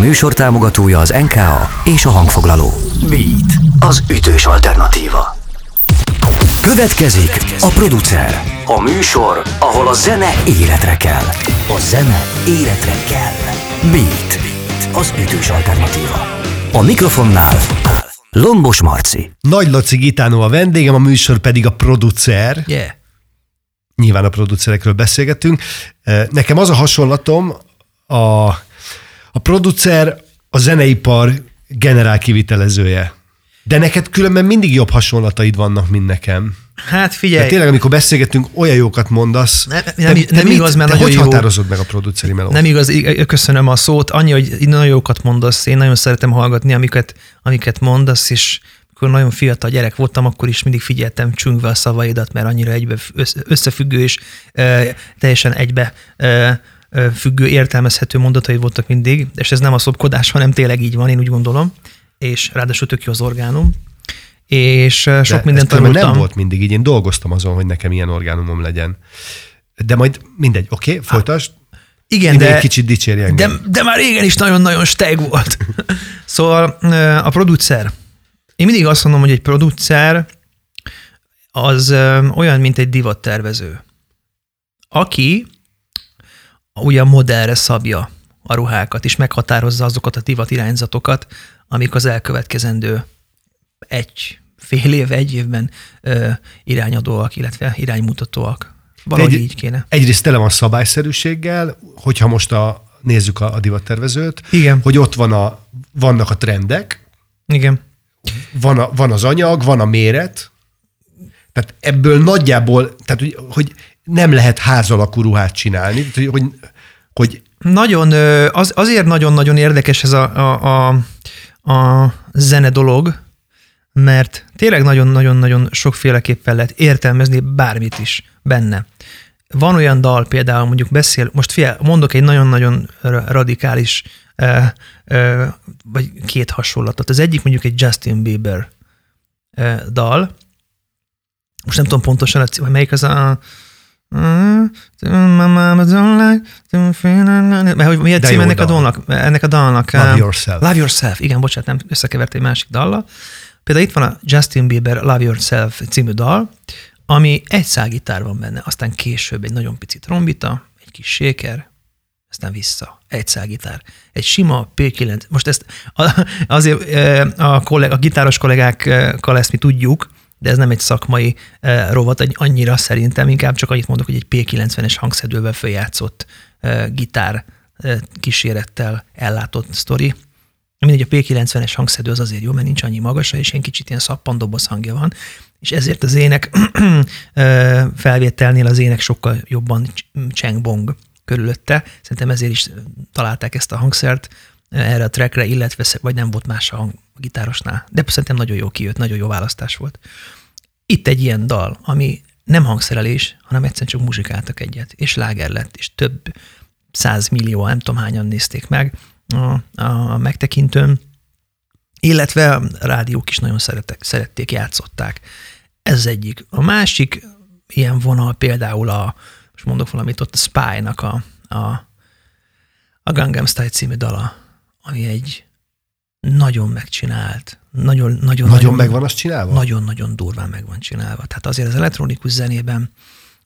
műsor támogatója az NKA és a hangfoglaló. Beat, az ütős alternatíva. Következik a producer. A műsor, ahol a zene életre kell. A zene életre kell. Beat, az ütős alternatíva. A mikrofonnál Lombos Marci. Nagy Laci Gitánó a vendégem, a műsor pedig a producer. Yeah. Nyilván a producerekről beszélgetünk. Nekem az a hasonlatom, a, a producer a zeneipar generál kivitelezője. De neked különben mindig jobb hasonlataid vannak, mint nekem. Hát figyelj. De tényleg, amikor beszélgetünk, olyan jókat mondasz. Nem, nem, nem, nem mit, igaz, mert te hogy jó. határozod meg a produceri melót? Nem igaz, köszönöm a szót. Annyi, hogy nagyon jókat mondasz, én nagyon szeretem hallgatni, amiket, amiket mondasz, és amikor nagyon fiatal gyerek voltam, akkor is mindig figyeltem csüngve a szavaidat, mert annyira egybe összefüggő és e, teljesen egybe e, függő, értelmezhető mondatai voltak mindig, és ez nem a szopkodás, hanem tényleg így van, én úgy gondolom, és ráadásul tök jó az orgánum, és sok De mindent tanultam. nem volt mindig így, én dolgoztam azon, hogy nekem ilyen orgánumom legyen. De majd mindegy, oké, okay, folytasd. Igen, de, egy kicsit dicsérj de, engem. de már régen is nagyon-nagyon steg volt. szóval a producer. Én mindig azt mondom, hogy egy producer az olyan, mint egy divattervező, aki ugye a modellre szabja a ruhákat, és meghatározza azokat a divat irányzatokat, amik az elkövetkezendő egy fél év, egy évben ö, irányadóak, illetve iránymutatóak. Valahogy Egy- így kéne. Egyrészt tele van szabályszerűséggel, hogyha most a, nézzük a, a divattervezőt, Igen. hogy ott van a, vannak a trendek, Igen. van, a, van az anyag, van a méret, tehát ebből nagyjából, tehát hogy, hogy nem lehet ház alakú ruhát csinálni, hogy, hogy, Nagyon, az, azért nagyon-nagyon érdekes ez a, a, a, a zene dolog, mert tényleg nagyon-nagyon-nagyon sokféleképpen lehet értelmezni bármit is benne. Van olyan dal például, mondjuk beszél, most figyelj, mondok egy nagyon-nagyon ra- radikális, ö, ö, vagy két hasonlatot. Az egyik mondjuk egy Justin Bieber ö, dal, most nem tudom pontosan, hogy melyik az a... My mama don't like to feel- Mert hogy mi a cím ennek a dal. dalnak? Ennek a dalnak. Love eh, Yourself. Love Yourself. Igen, bocsánat, nem összekevertem egy másik dallal. Például itt van a Justin Bieber Love Yourself című dal, ami egy szálgitár van benne, aztán később egy nagyon pici trombita, egy kis séker, aztán vissza. Egy szálgitár. Egy sima P9. Most ezt azért a, kolleg, a gitáros kollégákkal ezt mi tudjuk, de ez nem egy szakmai eh, rovat egy- annyira szerintem, inkább csak annyit mondok, hogy egy P90-es hangszedővel följátszott eh, gitár eh, kísérettel ellátott sztori. Mindegy, a P90-es hangszedő az azért jó, mert nincs annyi magasa, és ilyen kicsit ilyen szappandoboz hangja van, és ezért az ének ö, felvételnél az ének sokkal jobban cs- cseng-bong körülötte. Szerintem ezért is találták ezt a hangszert erre a trackre, illetve vagy nem volt más a, hang, a gitárosnál. De szerintem nagyon jó kijött, nagyon jó választás volt. Itt egy ilyen dal, ami nem hangszerelés, hanem egyszerűen csak muzsikáltak egyet, és láger lett, és több százmillió, nem tudom hányan nézték meg a, a megtekintőn, illetve a rádiók is nagyon szeretek, szerették, játszották. Ez egyik. A másik ilyen vonal például a, most mondok valamit, ott a Spy-nak a, a, a Gangnam Style című dala, ami egy nagyon megcsinált, nagyon, nagyon, nagyon meg van azt csinálva? nagyon-nagyon durván meg van csinálva. Tehát azért az elektronikus zenében,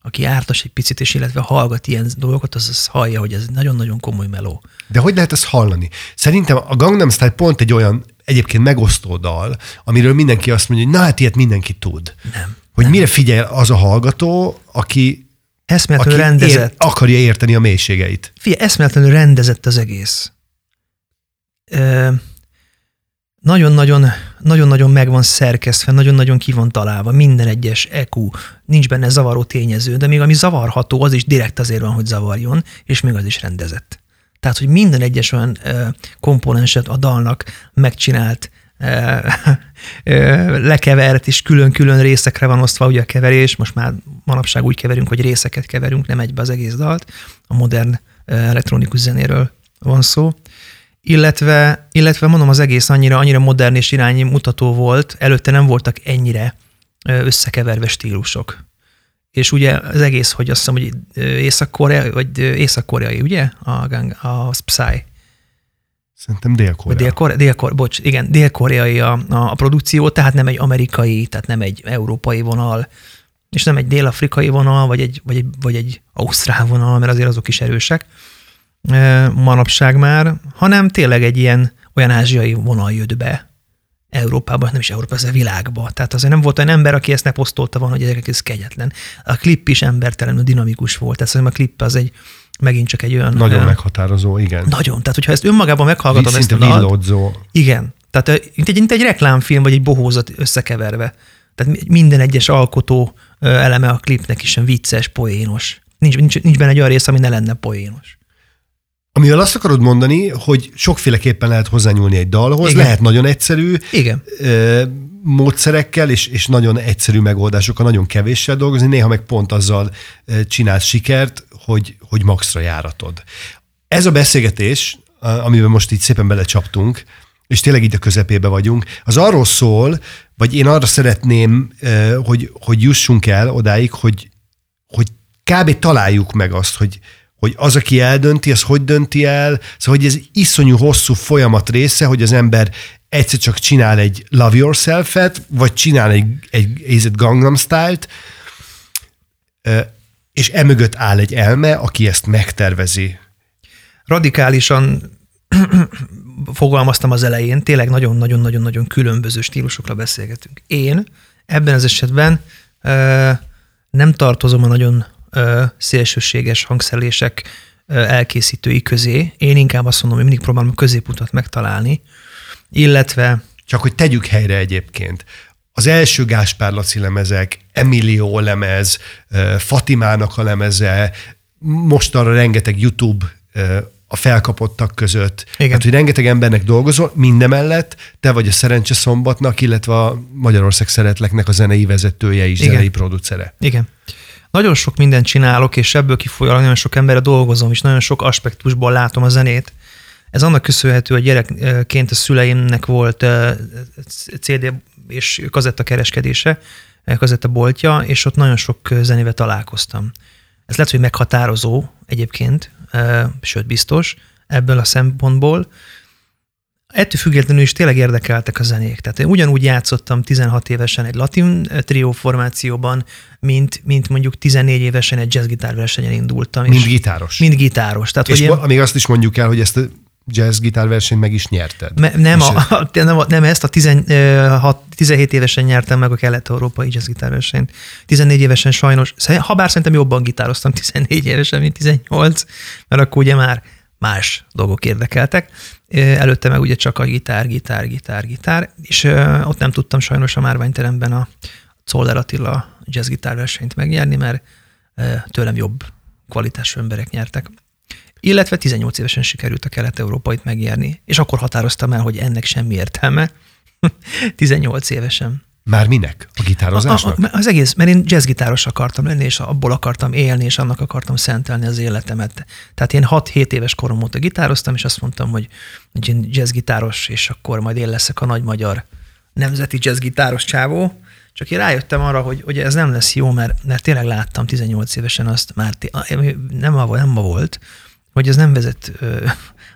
aki ártas egy picit, és illetve hallgat ilyen dolgokat, az, az hallja, hogy ez nagyon-nagyon komoly meló. De hogy lehet ezt hallani? Szerintem a Gangnam Style pont egy olyan egyébként megosztó dal, amiről mindenki azt mondja, hogy na hát ilyet mindenki tud. Nem. Hogy mire figyel az a hallgató, aki, Eszméletlenül rendezett. ér, akarja érteni a mélységeit. Figyelj, eszméletlenül rendezett az egész. Nagyon-nagyon, nagyon-nagyon meg van szerkesztve, nagyon-nagyon ki van találva, minden egyes EQ, nincs benne zavaró tényező, de még ami zavarható, az is direkt azért van, hogy zavarjon, és még az is rendezett. Tehát, hogy minden egyes olyan ö, komponenset a dalnak megcsinált, ö, ö, lekevert, és külön-külön részekre van osztva ugye a keverés, most már manapság úgy keverünk, hogy részeket keverünk, nem egybe az egész dalt, a modern ö, elektronikus zenéről van szó illetve, illetve mondom, az egész annyira, annyira modern és iránymutató volt, előtte nem voltak ennyire összekeverve stílusok. És ugye az egész, hogy azt hiszem, hogy észak-koreai, vagy észak-koreai, ugye? A, gang, a Psy. Szerintem Dél-Korea. Dél-Korea, Dél-Korea, bocs, igen, dél-koreai a, a, a produkció, tehát nem egy amerikai, tehát nem egy európai vonal, és nem egy dél-afrikai vonal, vagy egy, vagy, egy, vagy egy ausztrál vonal, mert azért azok is erősek manapság már, hanem tényleg egy ilyen olyan ázsiai vonal jött be Európában, nem is Európa, ez a világba. Tehát azért nem volt olyan ember, aki ezt ne posztolta volna, hogy ezek ez kegyetlen. A klip is embertelenül dinamikus volt. Tehát a klip az egy megint csak egy olyan... Nagyon meghatározó, igen. Nagyon. Tehát, hogyha ezt önmagában meghallgatom, ezt a villódzó. Igen. Tehát mint egy, mint egy reklámfilm, vagy egy bohózat összekeverve. Tehát minden egyes alkotó eleme a klipnek is olyan vicces, poénos. Nincs, nincs, nincs benne egy olyan rész, ami ne lenne poénos. Amivel azt akarod mondani, hogy sokféleképpen lehet hozzányúlni egy dalhoz, Igen. lehet nagyon egyszerű Igen. módszerekkel és, és nagyon egyszerű megoldásokkal, nagyon kevéssel dolgozni, néha meg pont azzal csinálsz sikert, hogy, hogy maxra járatod. Ez a beszélgetés, amiben most így szépen belecsaptunk, és tényleg így a közepébe vagyunk, az arról szól, vagy én arra szeretném, hogy, hogy jussunk el odáig, hogy, hogy kb. találjuk meg azt, hogy, hogy az, aki eldönti, az hogy dönti el, szóval hogy ez iszonyú hosszú folyamat része, hogy az ember egyszer csak csinál egy Love Yourself-et, vagy csinál egy, egy it Gangnam Style-t, és emögött áll egy elme, aki ezt megtervezi. Radikálisan fogalmaztam az elején, tényleg nagyon-nagyon-nagyon-nagyon különböző stílusokra beszélgetünk. Én ebben az esetben nem tartozom a nagyon szélsőséges hangszerelések elkészítői közé. Én inkább azt mondom, hogy mindig próbálom a középutat megtalálni, illetve... Csak hogy tegyük helyre egyébként. Az első Gáspár Laci lemezek, Emilio lemez, Fatimának a lemeze, most arra rengeteg YouTube a felkapottak között. Igen. Hát, hogy rengeteg embernek dolgozol, mindemellett te vagy a Szerencse Szombatnak, illetve a Magyarország Szeretleknek a zenei vezetője is, Igen. zenei producere. Igen. Nagyon sok mindent csinálok, és ebből kifolyólag nagyon sok emberre dolgozom, és nagyon sok aspektusból látom a zenét. Ez annak köszönhető, hogy gyerekként a szüleimnek volt CD és kazetta kereskedése, kazetta boltja, és ott nagyon sok zenével találkoztam. Ez lehet, hogy meghatározó egyébként, sőt biztos ebből a szempontból, Ettől függetlenül is tényleg érdekeltek a zenék. Tehát én ugyanúgy játszottam 16 évesen egy latin eh, trió formációban, mint, mint mondjuk 14 évesen egy jazzgitár versenyen indultam. Mint gitáros. Mint gitáros. Tehát, és hogy én... még azt is mondjuk el, hogy ezt jazz versenyt meg is nyerted. Me, nem, a, a, nem, a, nem ezt, a 16, 17 évesen nyertem meg a kelet-európai versenyt. 14 évesen sajnos, ha bár szerintem jobban gitároztam 14 évesen, mint 18, mert akkor ugye már más dolgok érdekeltek. Előtte meg ugye csak a gitár, gitár, gitár, gitár, és ott nem tudtam sajnos a márványteremben a Czoller Attila jazz versenyt megnyerni, mert tőlem jobb kvalitású emberek nyertek. Illetve 18 évesen sikerült a kelet-európait megnyerni, és akkor határoztam el, hogy ennek semmi értelme. 18 évesen. Már minek? A gitározásnak? A, a, az egész, mert én jazzgitáros akartam lenni, és abból akartam élni, és annak akartam szentelni az életemet. Tehát én 6-7 éves korom óta gitároztam, és azt mondtam, hogy, hogy én jazzgitáros, és akkor majd én leszek a nagy magyar nemzeti jazzgitáros csávó. Csak én rájöttem arra, hogy, hogy ez nem lesz jó, mert, mert tényleg láttam 18 évesen azt, már nem ma, nem ma volt, hogy ez nem vezet ö,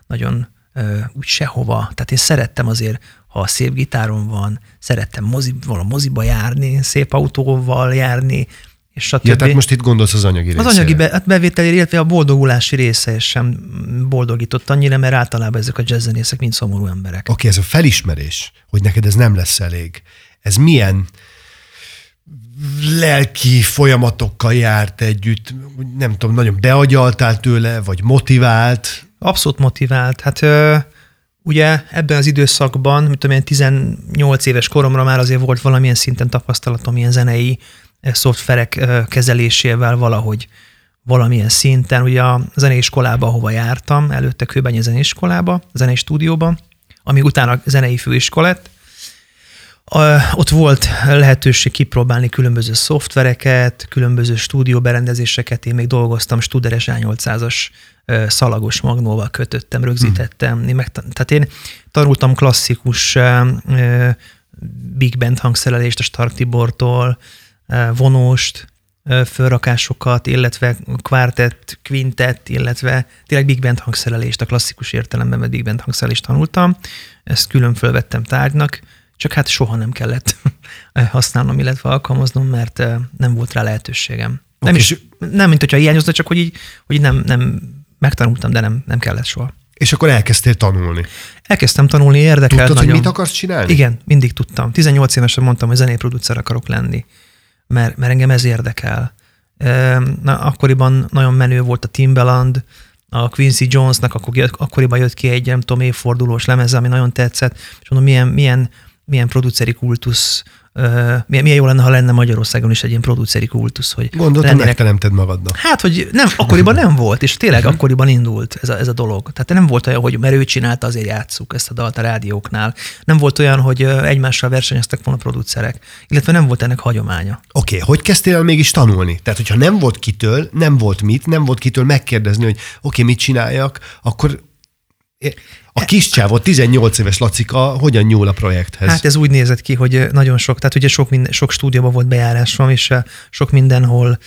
nagyon ö, úgy sehova. Tehát én szerettem azért ha szép gitárom van, szerettem mozi, a moziba járni, szép autóval járni, és stb. Ja, tehát most itt gondolsz az anyagi részére. Az anyagi be, hát bevételi, illetve a boldogulási része sem boldogított annyira, mert általában ezek a jazzzenészek mind szomorú emberek. Oké, okay, ez a felismerés, hogy neked ez nem lesz elég. Ez milyen lelki folyamatokkal járt együtt, nem tudom, nagyon beagyaltál tőle, vagy motivált? Abszolút motivált. Hát Ugye ebben az időszakban, mint tudom, 18 éves koromra már azért volt valamilyen szinten tapasztalatom ilyen zenei eh, szoftverek eh, kezelésével valahogy valamilyen szinten. Ugye a zeneiskolába, ahova jártam, előtte Kőbenyi zeneiskolába, zenei stúdióba, ami utána zenei főiskola lett, ott volt lehetőség kipróbálni különböző szoftvereket, különböző stúdióberendezéseket. Én még dolgoztam Studeres A800-as szalagos magnóval kötöttem, rögzítettem. Én meg, tehát én tanultam klasszikus big band hangszerelést a Stark Tibortól, vonóst, fölrakásokat, illetve kvártett, quintett, illetve tényleg big band hangszerelést, a klasszikus értelemben, big band hangszerelést tanultam. Ezt külön fölvettem tárgynak, csak hát soha nem kellett használnom, illetve alkalmaznom, mert nem volt rá lehetőségem. Nem Oké. is, nem mint hogyha hiányozna, csak hogy így, hogy így nem, nem megtanultam, de nem, nem kellett soha. És akkor elkezdtél tanulni. Elkezdtem tanulni, érdekelt Tudtad, nagyon. hogy mit akarsz csinálni? Igen, mindig tudtam. 18 évesen mondtam, hogy zenéproducer akarok lenni, mert, mert engem ez érdekel. Na, akkoriban nagyon menő volt a Timbaland, a Quincy Jonesnak akkor, akkoriban jött ki egy, nem tudom, évfordulós lemeze, ami nagyon tetszett, és mondom, milyen, milyen, milyen produceri kultusz, milyen, milyen jó lenne, ha lenne Magyarországon is egy ilyen produceri kultusz, hogy Gondoltam, lennének megteremted magadnak. Hát, hogy nem, akkoriban nem volt, és tényleg akkoriban indult ez a, ez a dolog. Tehát nem volt olyan, hogy mert ő csinálta, azért játsszuk ezt a dalt a rádióknál. Nem volt olyan, hogy egymással versenyeztek volna producerek, illetve nem volt ennek hagyománya. Oké, okay, hogy kezdtél el mégis tanulni? Tehát, hogyha nem volt kitől, nem volt mit, nem volt kitől megkérdezni, hogy oké, okay, mit csináljak, akkor a kis csávó, 18 éves Lacika, hogyan nyúl a projekthez? Hát ez úgy nézett ki, hogy nagyon sok, tehát ugye sok, minden, sok stúdióban volt bejárásom, és sok mindenhol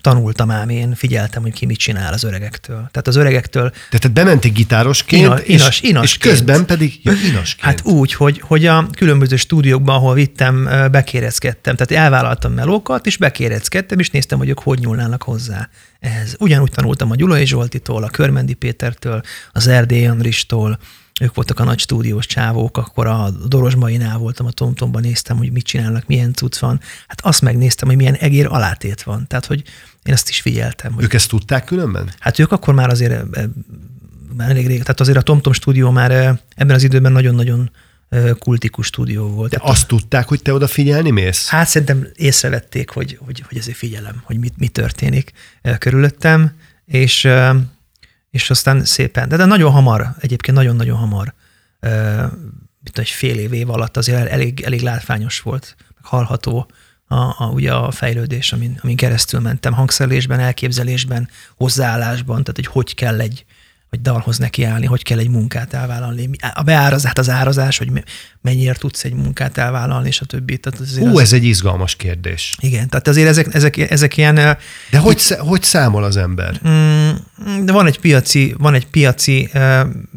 tanultam ám én, figyeltem, hogy ki mit csinál az öregektől. Tehát az öregektől Tehát te bementél gitárosként, Ina- és, inas- és inasként. közben pedig ja, inasként. Hát úgy, hogy, hogy a különböző stúdiókban, ahol vittem, ö, bekéreckedtem. Tehát elvállaltam melókat, és bekéreckedtem, és néztem, hogy ők hogy nyúlnának hozzá ehhez. Ugyanúgy tanultam a Gyulai Zsoltitól, a Körmendi Pétertől, az Erdély Andristól, ők voltak a nagy stúdiós csávók, akkor a Dorosmainál voltam, a Tomtomban néztem, hogy mit csinálnak, milyen cucc van. Hát azt megnéztem, hogy milyen egér alátét van. Tehát, hogy én ezt is figyeltem, hogy Ők ezt tudták különben? Hát ők akkor már azért e, e, már elég rég, tehát azért a TomTom stúdió már e, ebben az időben nagyon-nagyon kultikus stúdió volt. De azt tudták, hogy te oda figyelni mész? hát szerintem észrevették, hogy, hogy, hogy ezért figyelem, hogy mit, mi történik körülöttem, és, és aztán szépen, de, de nagyon hamar, egyébként nagyon-nagyon hamar, mint egy fél év, év alatt azért elég, elég látványos volt, hallható a, a, ugye a fejlődés, amin, amin keresztül mentem, hangszerelésben, elképzelésben, hozzáállásban, tehát hogy hogy kell egy, vagy dalhoz nekiállni, hogy kell egy munkát elvállalni. A beáraz, hát az árazás, hogy me- mennyire tudsz egy munkát elvállalni, és a többi. Tehát azért Hú, az, ez egy izgalmas kérdés. Igen, tehát azért ezek, ezek, ezek ilyen, De hogy, sz- hogy számol az ember? mm, de van egy piaci, van egy piaci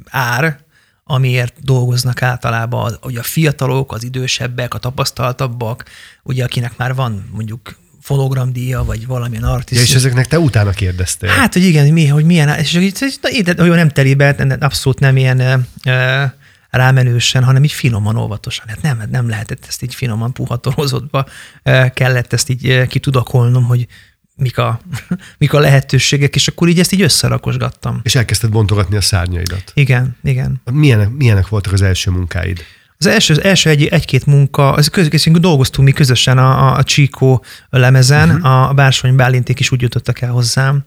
ár, amiért dolgoznak általában ugye a fiatalok, az idősebbek, a tapasztaltabbak, ugye akinek már van mondjuk fonogramdíja, vagy valamilyen Ja, artist. és ezeknek te utána kérdeztél. Hát, hogy igen, mi, hogy milyen, és így, hogy nem telibe, abszolút nem ilyen ö, rámenősen, hanem így finoman, óvatosan. Hát nem, nem lehetett ezt így finoman puhatorozottba, ö, kellett ezt így ö, kitudakolnom, hogy mik a, mik a lehetőségek, és akkor így ezt így összerakosgattam. És elkezdted bontogatni a szárnyaidat. Igen, igen. Milyenek, milyenek voltak az első munkáid? Az első, az első egy, egy-két munka, az köz, köz, dolgoztunk mi közösen a, a, Csíkó lemezen, uh-huh. a Bársony Bálinték is úgy jutottak el hozzám,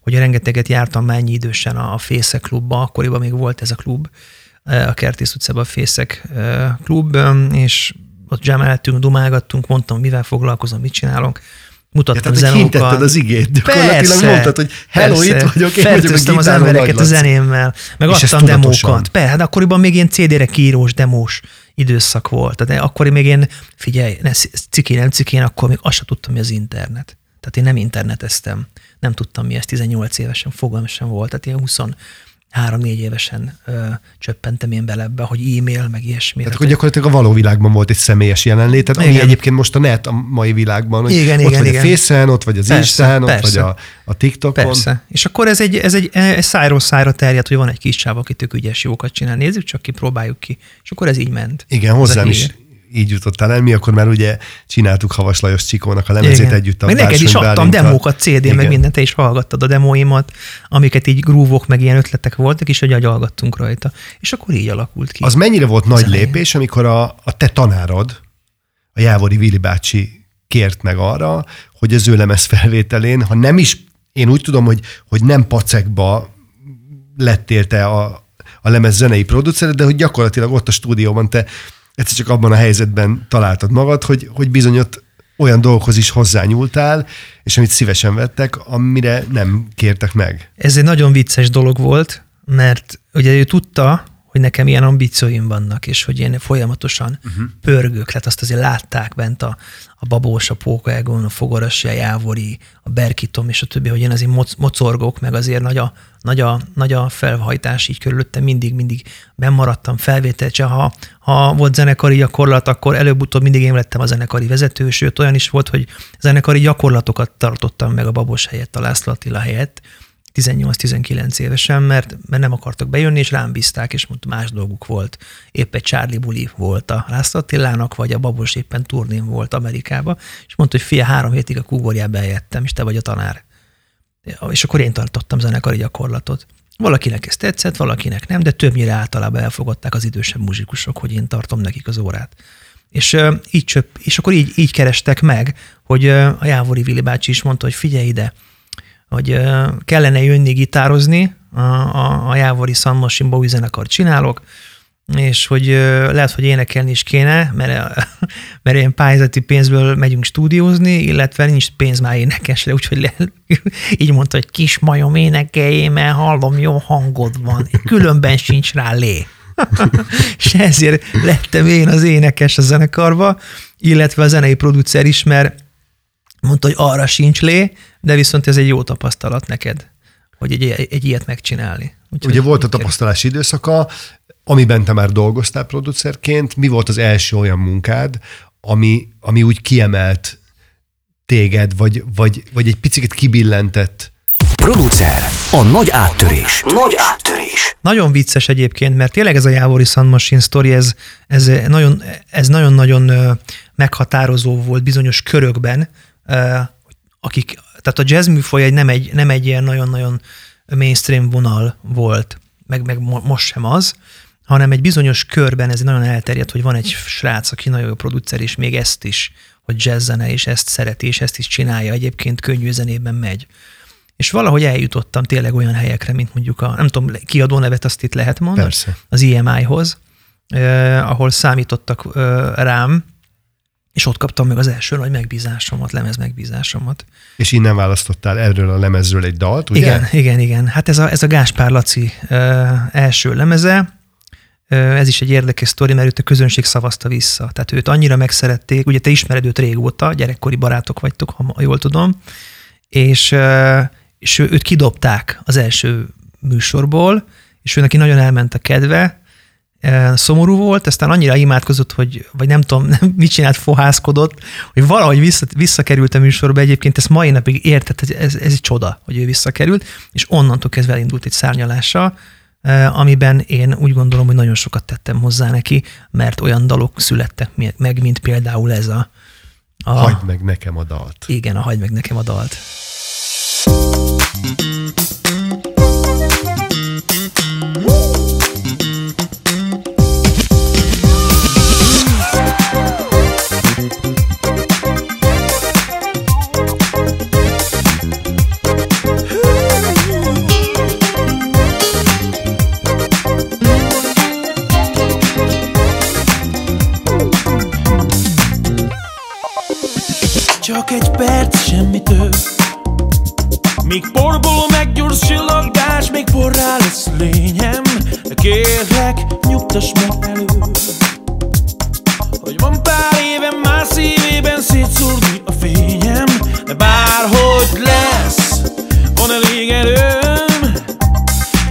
hogy rengeteget jártam már ennyi idősen a, Fészek klubba, akkoriban még volt ez a klub, a Kertész utcában a Fészek eh, klub, és ott jameltünk, dumálgattunk, mondtam, mivel foglalkozom, mit mutattam ja, tehát, hintetted az igét, gyakorlatilag persze, mondtad, hogy hello, persze. itt vagyok, én Fertőztem vagyok az embereket a zenémmel, meg és adtam demókat. Persze, hát akkoriban még ilyen CD-re kírós demós időszak volt. Tehát akkor még én, figyelj, ne, ciki, nem ciki, én akkor még azt sem tudtam, mi az internet. Tehát én nem interneteztem. Nem tudtam, mi ez 18 évesen, fogalmam sem volt. Tehát ilyen 20 három-négy évesen ö, csöppentem én bele ebbe, hogy e-mail, meg ilyesmi. Tehát akkor gyakorlatilag a való világban volt egy személyes jelenlét, tehát igen. ami egyébként most a net a mai világban, hogy igen, ott igen, vagy igen. a Fészen, ott vagy az persze, ott vagy a, a TikTokon. Persze. És akkor ez egy, ez egy, egy szájról szájra terjedt, hogy van egy kis csáv, aki tök ügyes, jókat csinál, nézzük csak ki, próbáljuk ki. És akkor ez így ment. Igen, hozzám is így jutottál el. Mi akkor már ugye csináltuk Havas Lajos Csikónak a lemezét Igen. együtt a Meg neked is adtam demókat, CD-n, meg Igen. mindent, te is hallgattad a demóimat, amiket így grúvok, meg ilyen ötletek voltak, és hogy agyalgattunk rajta. És akkor így alakult ki. Az mennyire volt nagy elején. lépés, amikor a, a te tanárod, a Jávori Vili bácsi kért meg arra, hogy az ő lemez felvételén, ha nem is, én úgy tudom, hogy, hogy nem pacekba lettél te a, a lemez zenei producer, de hogy gyakorlatilag ott a stúdióban te egyszer csak abban a helyzetben találtad magad, hogy, hogy bizony ott olyan dolgokhoz is hozzányúltál, és amit szívesen vettek, amire nem kértek meg. Ez egy nagyon vicces dolog volt, mert ugye ő tudta, hogy nekem ilyen ambícióim vannak, és hogy én folyamatosan uh-huh. pörgök, hát azt azért látták bent a, a babós, a pókaegon, a fogarasi, a jávori, a berkitom és a többi, hogy én azért moc, mocorgok, meg azért nagy a, nagy, a, nagy a felhajtás így körülöttem, mindig, mindig bemaradtam felvételt, ha, ha volt zenekari gyakorlat, akkor előbb-utóbb mindig én lettem a zenekari vezető, sőt olyan is volt, hogy zenekari gyakorlatokat tartottam meg a babos helyett, a László Attila helyett, 18-19 évesen, mert, mert nem akartak bejönni, és rám bízták, és mondta, más dolguk volt. Épp egy Charlie Buli volt a László Attilának, vagy a Babos éppen turnén volt Amerikába, és mondta, hogy fia, három hétig a kúborjába eljettem, és te vagy a tanár. És akkor én tartottam zenekari gyakorlatot. Valakinek ez tetszett, valakinek nem, de többnyire általában elfogadták az idősebb muzsikusok, hogy én tartom nekik az órát. És, így csöpp, és akkor így, így kerestek meg, hogy a Jávori Vili bácsi is mondta, hogy figyelj ide, hogy kellene jönni gitározni, a, a, a Jávori Szanmosin Bowie zenekart csinálok, és hogy lehet, hogy énekelni is kéne, mert, mert ilyen pályázati pénzből megyünk stúdiózni, illetve nincs pénz már énekesre, úgyhogy le, így mondta, hogy kis majom énekeljé, mert hallom, jó hangod van, különben sincs rá lé. és ezért lettem én az énekes a zenekarba, illetve a zenei producer is, mert mondta, hogy arra sincs lé, de viszont ez egy jó tapasztalat neked, hogy egy, egy ilyet megcsinálni. Úgyhogy Ugye volt a tapasztalási időszaka, amiben te már dolgoztál producerként, mi volt az első olyan munkád, ami, ami úgy kiemelt téged, vagy, vagy, vagy egy picit kibillentett? Producer, a nagy áttörés. Nagy áttörés. Nagyon vicces egyébként, mert tényleg ez a Jávori Sun Machine story, ez, ez, nagyon, ez nagyon-nagyon meghatározó volt bizonyos körökben, akik, tehát a jazz műfaj egy nem egy, nem egy ilyen nagyon-nagyon mainstream vonal volt, meg, meg most sem az, hanem egy bizonyos körben ez nagyon elterjedt, hogy van egy srác, aki nagyon jó producer, és még ezt is, hogy jazz zene, és ezt szereti, és ezt is csinálja, egyébként könnyű zenében megy. És valahogy eljutottam tényleg olyan helyekre, mint mondjuk a, nem tudom, kiadó nevet azt itt lehet mondani? Persze. Az EMI-hoz, eh, ahol számítottak eh, rám, és ott kaptam meg az első nagy megbízásomat, lemez megbízásomat. És innen választottál erről a lemezről egy dalt, ugye? Igen, igen, igen. Hát ez a, ez a Gáspár Laci ö, első lemeze, ö, ez is egy érdekes sztori, mert őt a közönség szavazta vissza. Tehát őt annyira megszerették, ugye te ismered őt régóta, gyerekkori barátok vagytok, ha jól tudom, és, ö, és őt kidobták az első műsorból, és ő neki nagyon elment a kedve, szomorú volt, aztán annyira imádkozott, hogy, vagy nem tudom, nem, mit csinált, fohászkodott, hogy valahogy vissza, visszakerült a műsorba. Egyébként ezt mai napig értett, ez, ez egy csoda, hogy ő visszakerült, és onnantól kezdve elindult egy szárnyalása, amiben én úgy gondolom, hogy nagyon sokat tettem hozzá neki, mert olyan dalok születtek meg, mint például ez a... a hagyd meg nekem a dalt. Igen, a hagyd meg nekem a dalt. Csak egy perc, semmi több. Míg porból meggyors csillagás Még porrá lesz lényem. Kérlek, nyugtass meg előbb Hogy van pár éven már szívében szétszórni a fényem. De bárhogy lesz, van elég erőm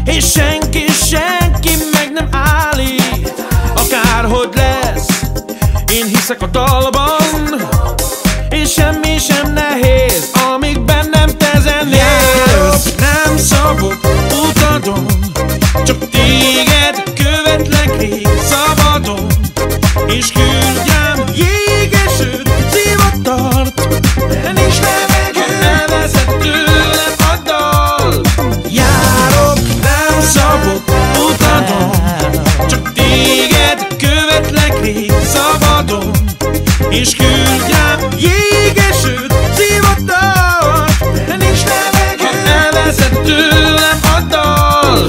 És senki, senki meg nem állít. Akárhogy lesz, én hiszek a dalban semmi sem nehéz, amíg bennem te zenélsz. Nem szabok utadon, csak téged követlek rég szabadon És küldjem jégesőt, zivatart, de nincs levegő, elveszett tőlem a dal. Járok, nem szabok utadon, csak téged követlek rég szabadon és küldjem tőlem a dal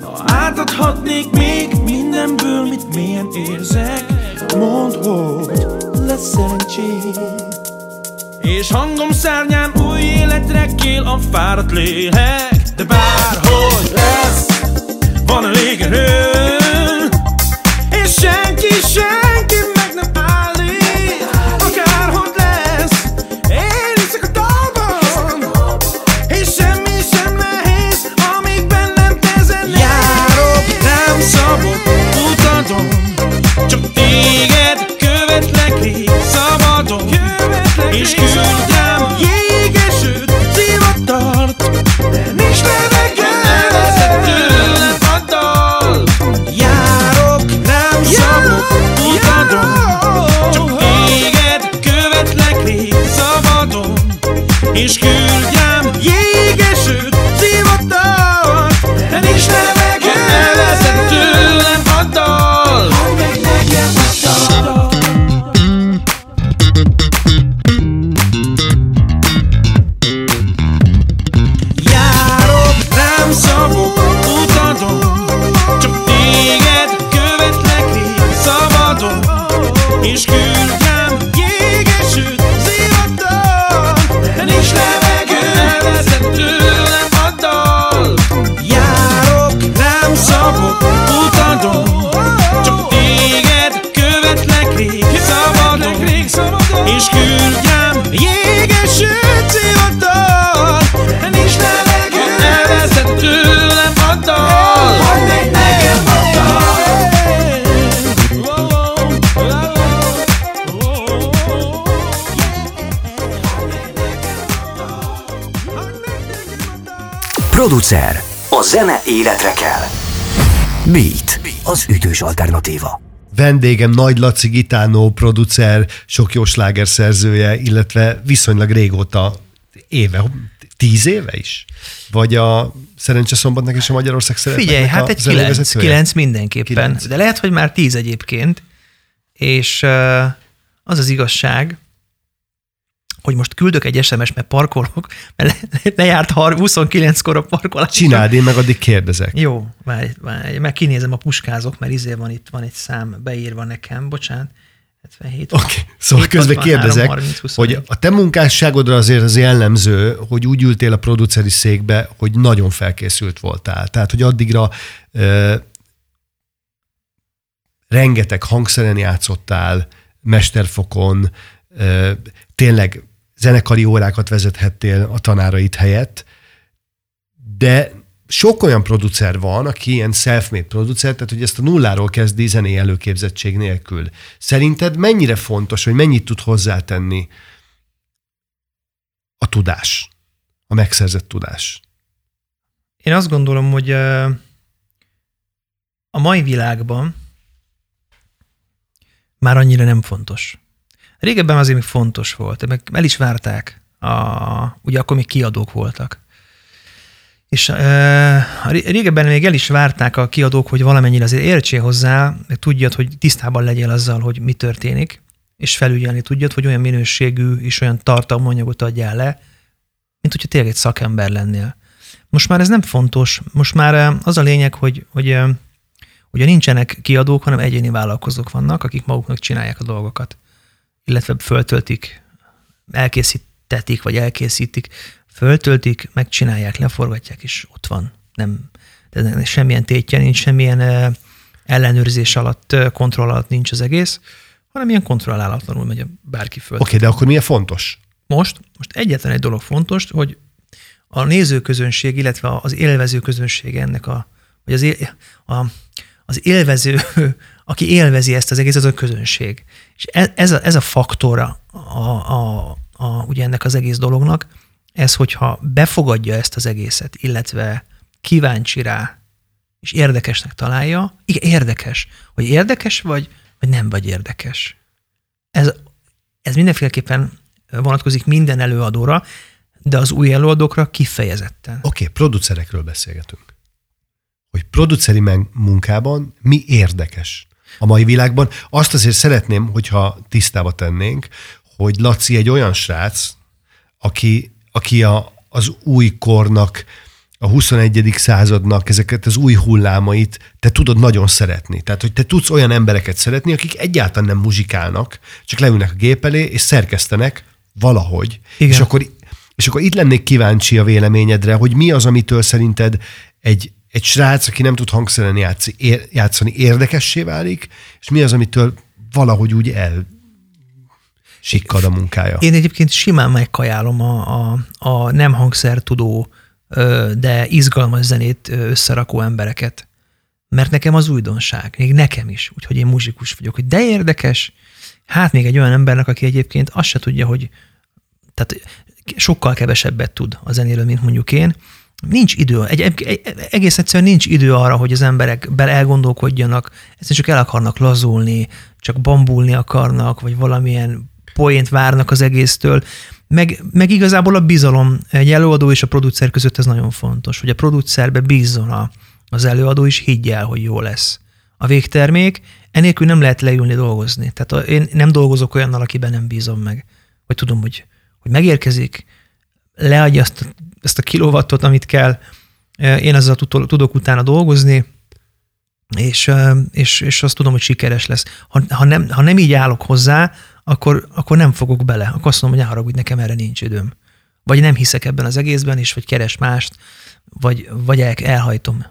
ha átadhatnék még mindenből, mit milyen érzek. Mondd, hogy lesz szerencsém. És hangom szárnyán új életre kél a fáradt lélek. De bárhogy lesz, van elég erő. Producer. A zene életre kell. Beat. Az ütős alternatíva. Vendégem Nagy Laci Gitánó, producer, sok jó sláger szerzője, illetve viszonylag régóta, éve, tíz éve is? Vagy a Szerencse Szombatnak és a Magyarország szeretnek Figyelj, hát egy kilenc, kilenc mindenképpen. Kilenc. De lehet, hogy már tíz egyébként. És uh, az az igazság, hogy most küldök egy SMS, mert parkolok, mert le- lejárt har- 29-kor a parkolás. Csináld, én meg addig kérdezek. Jó, várj, várj, meg kinézem a puskázok, mert izé van itt, van egy szám beírva nekem, bocsánat, 77. Oké, okay. szóval 7, közben 63, kérdezek, 30, 21. hogy a te munkásságodra azért az jellemző, hogy úgy ültél a produceri székbe, hogy nagyon felkészült voltál. Tehát, hogy addigra ö, rengeteg hangszeren játszottál, mesterfokon, ö, tényleg zenekari órákat vezethettél a tanárait helyett, de sok olyan producer van, aki ilyen self-made producer, tehát hogy ezt a nulláról kezdi zenei előképzettség nélkül. Szerinted mennyire fontos, hogy mennyit tud hozzátenni a tudás, a megszerzett tudás? Én azt gondolom, hogy a mai világban már annyira nem fontos. Régebben azért még fontos volt, meg el is várták, a, ugye akkor még kiadók voltak. És ré- régebben még el is várták a kiadók, hogy valamennyire azért értsél hozzá, meg tudjad, hogy tisztában legyél azzal, hogy mi történik, és felügyelni tudjad, hogy olyan minőségű és olyan tartalmanyagot adjál le, mint hogyha tényleg egy szakember lennél. Most már ez nem fontos. Most már az a lényeg, hogy, hogy ugye nincsenek kiadók, hanem egyéni vállalkozók vannak, akik maguknak csinálják a dolgokat, illetve föltöltik, elkészítetik, vagy elkészítik, föltöltik, megcsinálják, leforgatják, és ott van. Nem, de semmilyen tétje nincs, semmilyen ellenőrzés alatt, kontroll alatt nincs az egész, hanem ilyen kontrollálatlanul megy a bárki föl. Oké, okay, de akkor mi a fontos? Most, most egyetlen egy dolog fontos, hogy a nézőközönség, illetve az élvező közönség ennek a, vagy az, él, a, az élvező, aki élvezi ezt az egész, az a közönség. És ez, ez, a, ez a faktora a, a, a, ugye ennek az egész dolognak, ez, hogyha befogadja ezt az egészet, illetve kíváncsi rá, és érdekesnek találja, igen, érdekes, hogy érdekes vagy, vagy nem vagy érdekes. Ez, ez mindenféleképpen vonatkozik minden előadóra, de az új előadókra kifejezetten. Oké, okay, producerekről beszélgetünk. Hogy produceri munkában mi érdekes a mai világban. Azt azért szeretném, hogyha tisztába tennénk, hogy Laci egy olyan srác, aki, aki a, az új kornak, a 21. századnak ezeket az új hullámait te tudod nagyon szeretni. Tehát, hogy te tudsz olyan embereket szeretni, akik egyáltalán nem muzsikálnak, csak leülnek a gép elé, és szerkesztenek valahogy. Igen. És akkor És akkor itt lennék kíváncsi a véleményedre, hogy mi az, amitől szerinted egy, egy srác, aki nem tud hangszeren játszani, ér, játszani érdekessé válik, és mi az, amitől valahogy úgy el sikkad a munkája. Én egyébként simán megkajálom a, a, a nem hangszertudó, de izgalmas zenét összerakó embereket. Mert nekem az újdonság, még nekem is, úgyhogy én muzsikus vagyok, hogy de érdekes, hát még egy olyan embernek, aki egyébként azt se tudja, hogy tehát sokkal kevesebbet tud a zenéről, mint mondjuk én, nincs idő, egy, egy, egész egyszerűen nincs idő arra, hogy az emberek bele elgondolkodjanak, ezt csak el akarnak lazulni, csak bambulni akarnak, vagy valamilyen poént várnak az egésztől, meg, meg igazából a bizalom egy előadó és a producer között ez nagyon fontos, hogy a producerbe bízzon a, az előadó is, higgye el, hogy jó lesz. A végtermék, enélkül nem lehet leülni dolgozni. Tehát én nem dolgozok olyannal, akiben nem bízom meg. Vagy tudom, hogy, hogy megérkezik, leadja azt, ezt a kilovattot, amit kell, én ezzel tudok utána dolgozni, és, és, és azt tudom, hogy sikeres lesz. Ha, ha, nem, ha nem így állok hozzá, akkor, akkor nem fogok bele. Akkor azt mondom, hogy haragudj, nekem erre nincs időm. Vagy nem hiszek ebben az egészben, és vagy keres mást, vagy, vagy el, elhajtom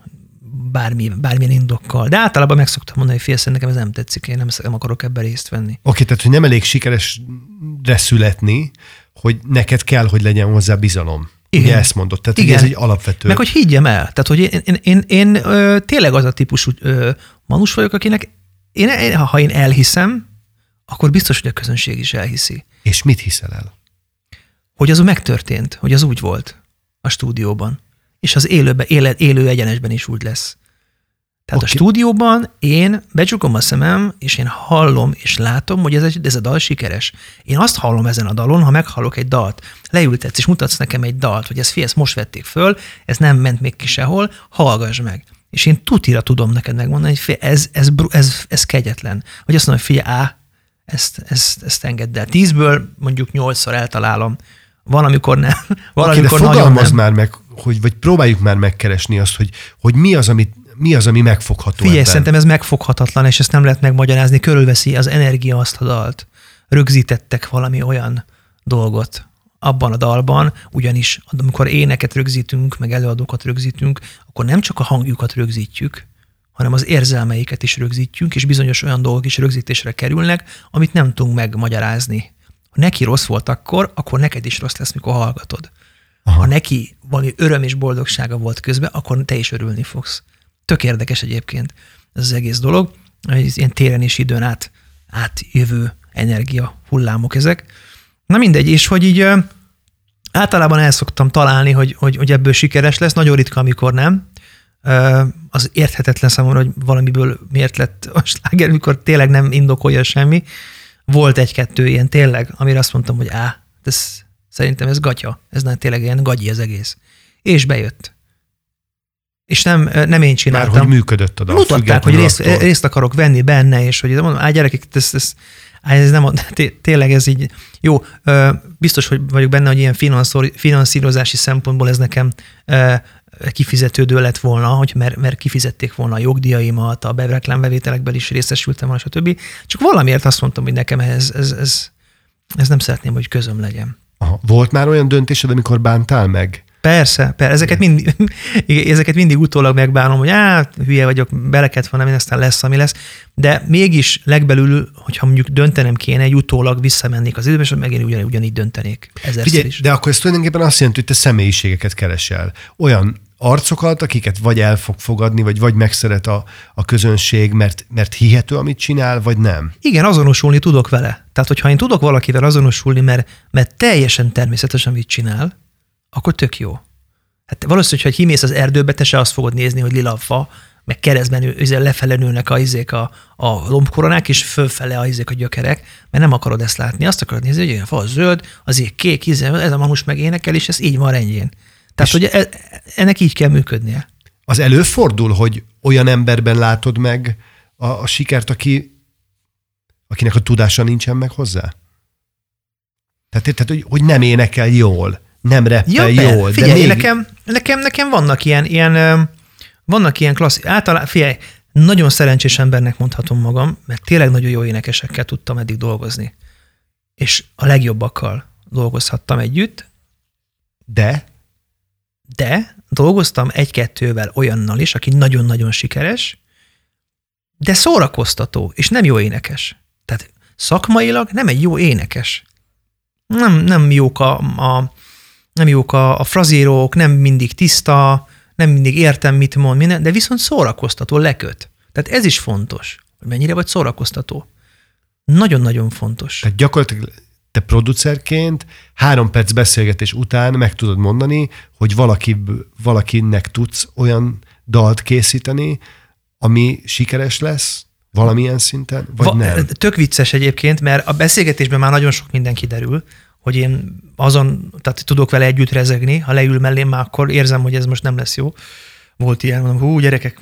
bármi, bármilyen indokkal. De általában meg szoktam mondani, hogy félsz, nekem ez nem tetszik, én nem, nem akarok ebben részt venni. Oké, tehát hogy nem elég sikeresre születni, hogy neked kell, hogy legyen hozzá bizalom. Igen. Ugye ezt mondott, tehát Igen. ez egy alapvető. Meg hogy higgyem el, tehát hogy én, én, én, én ö, tényleg az a típusú ö, manus vagyok, akinek én, ha én elhiszem, akkor biztos, hogy a közönség is elhiszi. És mit hiszel el? Hogy az megtörtént, hogy az úgy volt a stúdióban. És az élőben, éle, élő egyenesben is úgy lesz. Tehát okay. a stúdióban én becsukom a szemem, és én hallom és látom, hogy ez, egy, ez a dal sikeres. Én azt hallom ezen a dalon, ha meghallok egy dalt, leültetsz és mutatsz nekem egy dalt, hogy ez fi, ezt most vették föl, ez nem ment még ki sehol, hallgass meg. És én tutira tudom neked megmondani, hogy ez, ez, ez, ez, ez kegyetlen. Hogy azt mondom, hogy figyelj, á, ezt, ezt, ezt engedd el. Tízből mondjuk nyolcszor eltalálom. Van, amikor nem. Van, okay, amikor de fogalmaz már meg, hogy, vagy próbáljuk már megkeresni azt, hogy, hogy mi az, amit mi az, ami megfogható Figyelj, ebben? szerintem ez megfoghatatlan, és ezt nem lehet megmagyarázni. Körülveszi az energia azt a dalt. Rögzítettek valami olyan dolgot abban a dalban, ugyanis amikor éneket rögzítünk, meg előadókat rögzítünk, akkor nem csak a hangjukat rögzítjük, hanem az érzelmeiket is rögzítjük, és bizonyos olyan dolgok is rögzítésre kerülnek, amit nem tudunk megmagyarázni. Ha neki rossz volt akkor, akkor neked is rossz lesz, mikor hallgatod. Aha. Ha neki valami öröm és boldogsága volt közben, akkor te is örülni fogsz. Tök érdekes egyébként ez az egész dolog. Ez ilyen téren és időn át, átjövő energia hullámok ezek. Na mindegy, és hogy így általában el szoktam találni, hogy, hogy, hogy ebből sikeres lesz, nagyon ritka, amikor nem. Az érthetetlen számomra, hogy valamiből miért lett a sláger, mikor tényleg nem indokolja semmi. Volt egy-kettő ilyen tényleg, amire azt mondtam, hogy á, ez, szerintem ez gatya, ez nem tényleg ilyen gagyi az egész. És bejött és nem, nem én csináltam. Már hogy működött a dal. Mutatták, hogy részt, részt akarok venni benne, és hogy mondom, á, gyerekek, ez, ez, ez nem, tényleg ez így, jó, biztos, hogy vagyok benne, hogy ilyen finanszírozási szempontból ez nekem kifizetődő lett volna, hogy mert, mert kifizették volna a jogdíjaimat, a reklámbevételekből is részesültem volna, stb. Csak valamiért azt mondtam, hogy nekem ez, ez, ez, ez nem szeretném, hogy közöm legyen. Aha. Volt már olyan döntésed, amikor bántál meg? Persze, persze. Ezeket, mind, ezeket mindig utólag megbánom, hogy á, hülye vagyok, bele kellett volna, aztán lesz, ami lesz. De mégis legbelül, hogyha mondjuk döntenem kéne, egy utólag visszamennék az időben, és megint ugyan, ugyanígy döntenék. Figyelj, is. de akkor ez tulajdonképpen azt jelenti, hogy te személyiségeket keresel. Olyan arcokat, akiket vagy el fog fogadni, vagy vagy megszeret a, a közönség, mert, mert hihető, amit csinál, vagy nem? Igen, azonosulni tudok vele. Tehát, hogyha én tudok valakivel azonosulni, mert, mert teljesen természetesen mit csinál, akkor tök jó. Hát valószínűleg, hogy kimész az erdőbe, te se azt fogod nézni, hogy lila fa, meg keresztben ő, lefele nőnek a, izék a, a lombkoronák, és fölfele a, izék a gyökerek, mert nem akarod ezt látni. Azt akarod nézni, hogy a fa zöld, azért kék, izé, ez a manus meg énekel, és ez így van rendjén. Tehát, hogy e, ennek így kell működnie. Az előfordul, hogy olyan emberben látod meg a, a sikert, aki, akinek a tudása nincsen meg hozzá? Tehát, tehát hogy, hogy nem énekel jól nem reppel ja, jól. Figyelj, de még... nekem, nekem, nekem vannak ilyen, ilyen vannak ilyen klasszik, általában, figyelj, nagyon szerencsés embernek mondhatom magam, mert tényleg nagyon jó énekesekkel tudtam eddig dolgozni. És a legjobbakkal dolgozhattam együtt, De De dolgoztam egy-kettővel olyannal is, aki nagyon-nagyon sikeres, de szórakoztató, és nem jó énekes. Tehát szakmailag nem egy jó énekes. Nem, nem jók a, a, nem jók a, a frazírok, nem mindig tiszta, nem mindig értem, mit mond, minden, de viszont szórakoztató, leköt. Tehát ez is fontos, hogy mennyire vagy szórakoztató. Nagyon-nagyon fontos. Tehát gyakorlatilag te producerként három perc beszélgetés után meg tudod mondani, hogy valaki, valakinek tudsz olyan dalt készíteni, ami sikeres lesz valamilyen szinten, vagy Va- nem? Tök vicces egyébként, mert a beszélgetésben már nagyon sok minden kiderül, hogy én azon, tehát tudok vele együtt rezegni, ha leül mellém, már akkor érzem, hogy ez most nem lesz jó. Volt ilyen, mondom, hú, gyerekek,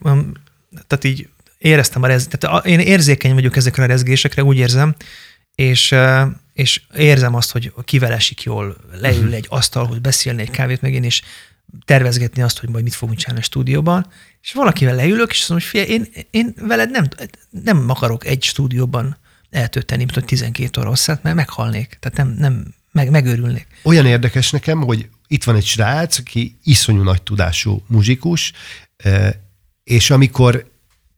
tehát így éreztem a rez, tehát én érzékeny vagyok ezekre a rezgésekre, úgy érzem, és, és érzem azt, hogy kivel esik jól, leül egy asztalhoz beszélni egy kávét meg én, és tervezgetni azt, hogy majd mit fogunk csinálni a stúdióban, és valakivel leülök, és azt mondom, hogy figyelj, én, én veled nem, nem akarok egy stúdióban eltölteni, mint hogy 12 óra hosszát, mert meghalnék. Tehát nem, nem meg, megőrülnék. Olyan érdekes nekem, hogy itt van egy srác, aki iszonyú nagy tudású muzsikus, eh, és amikor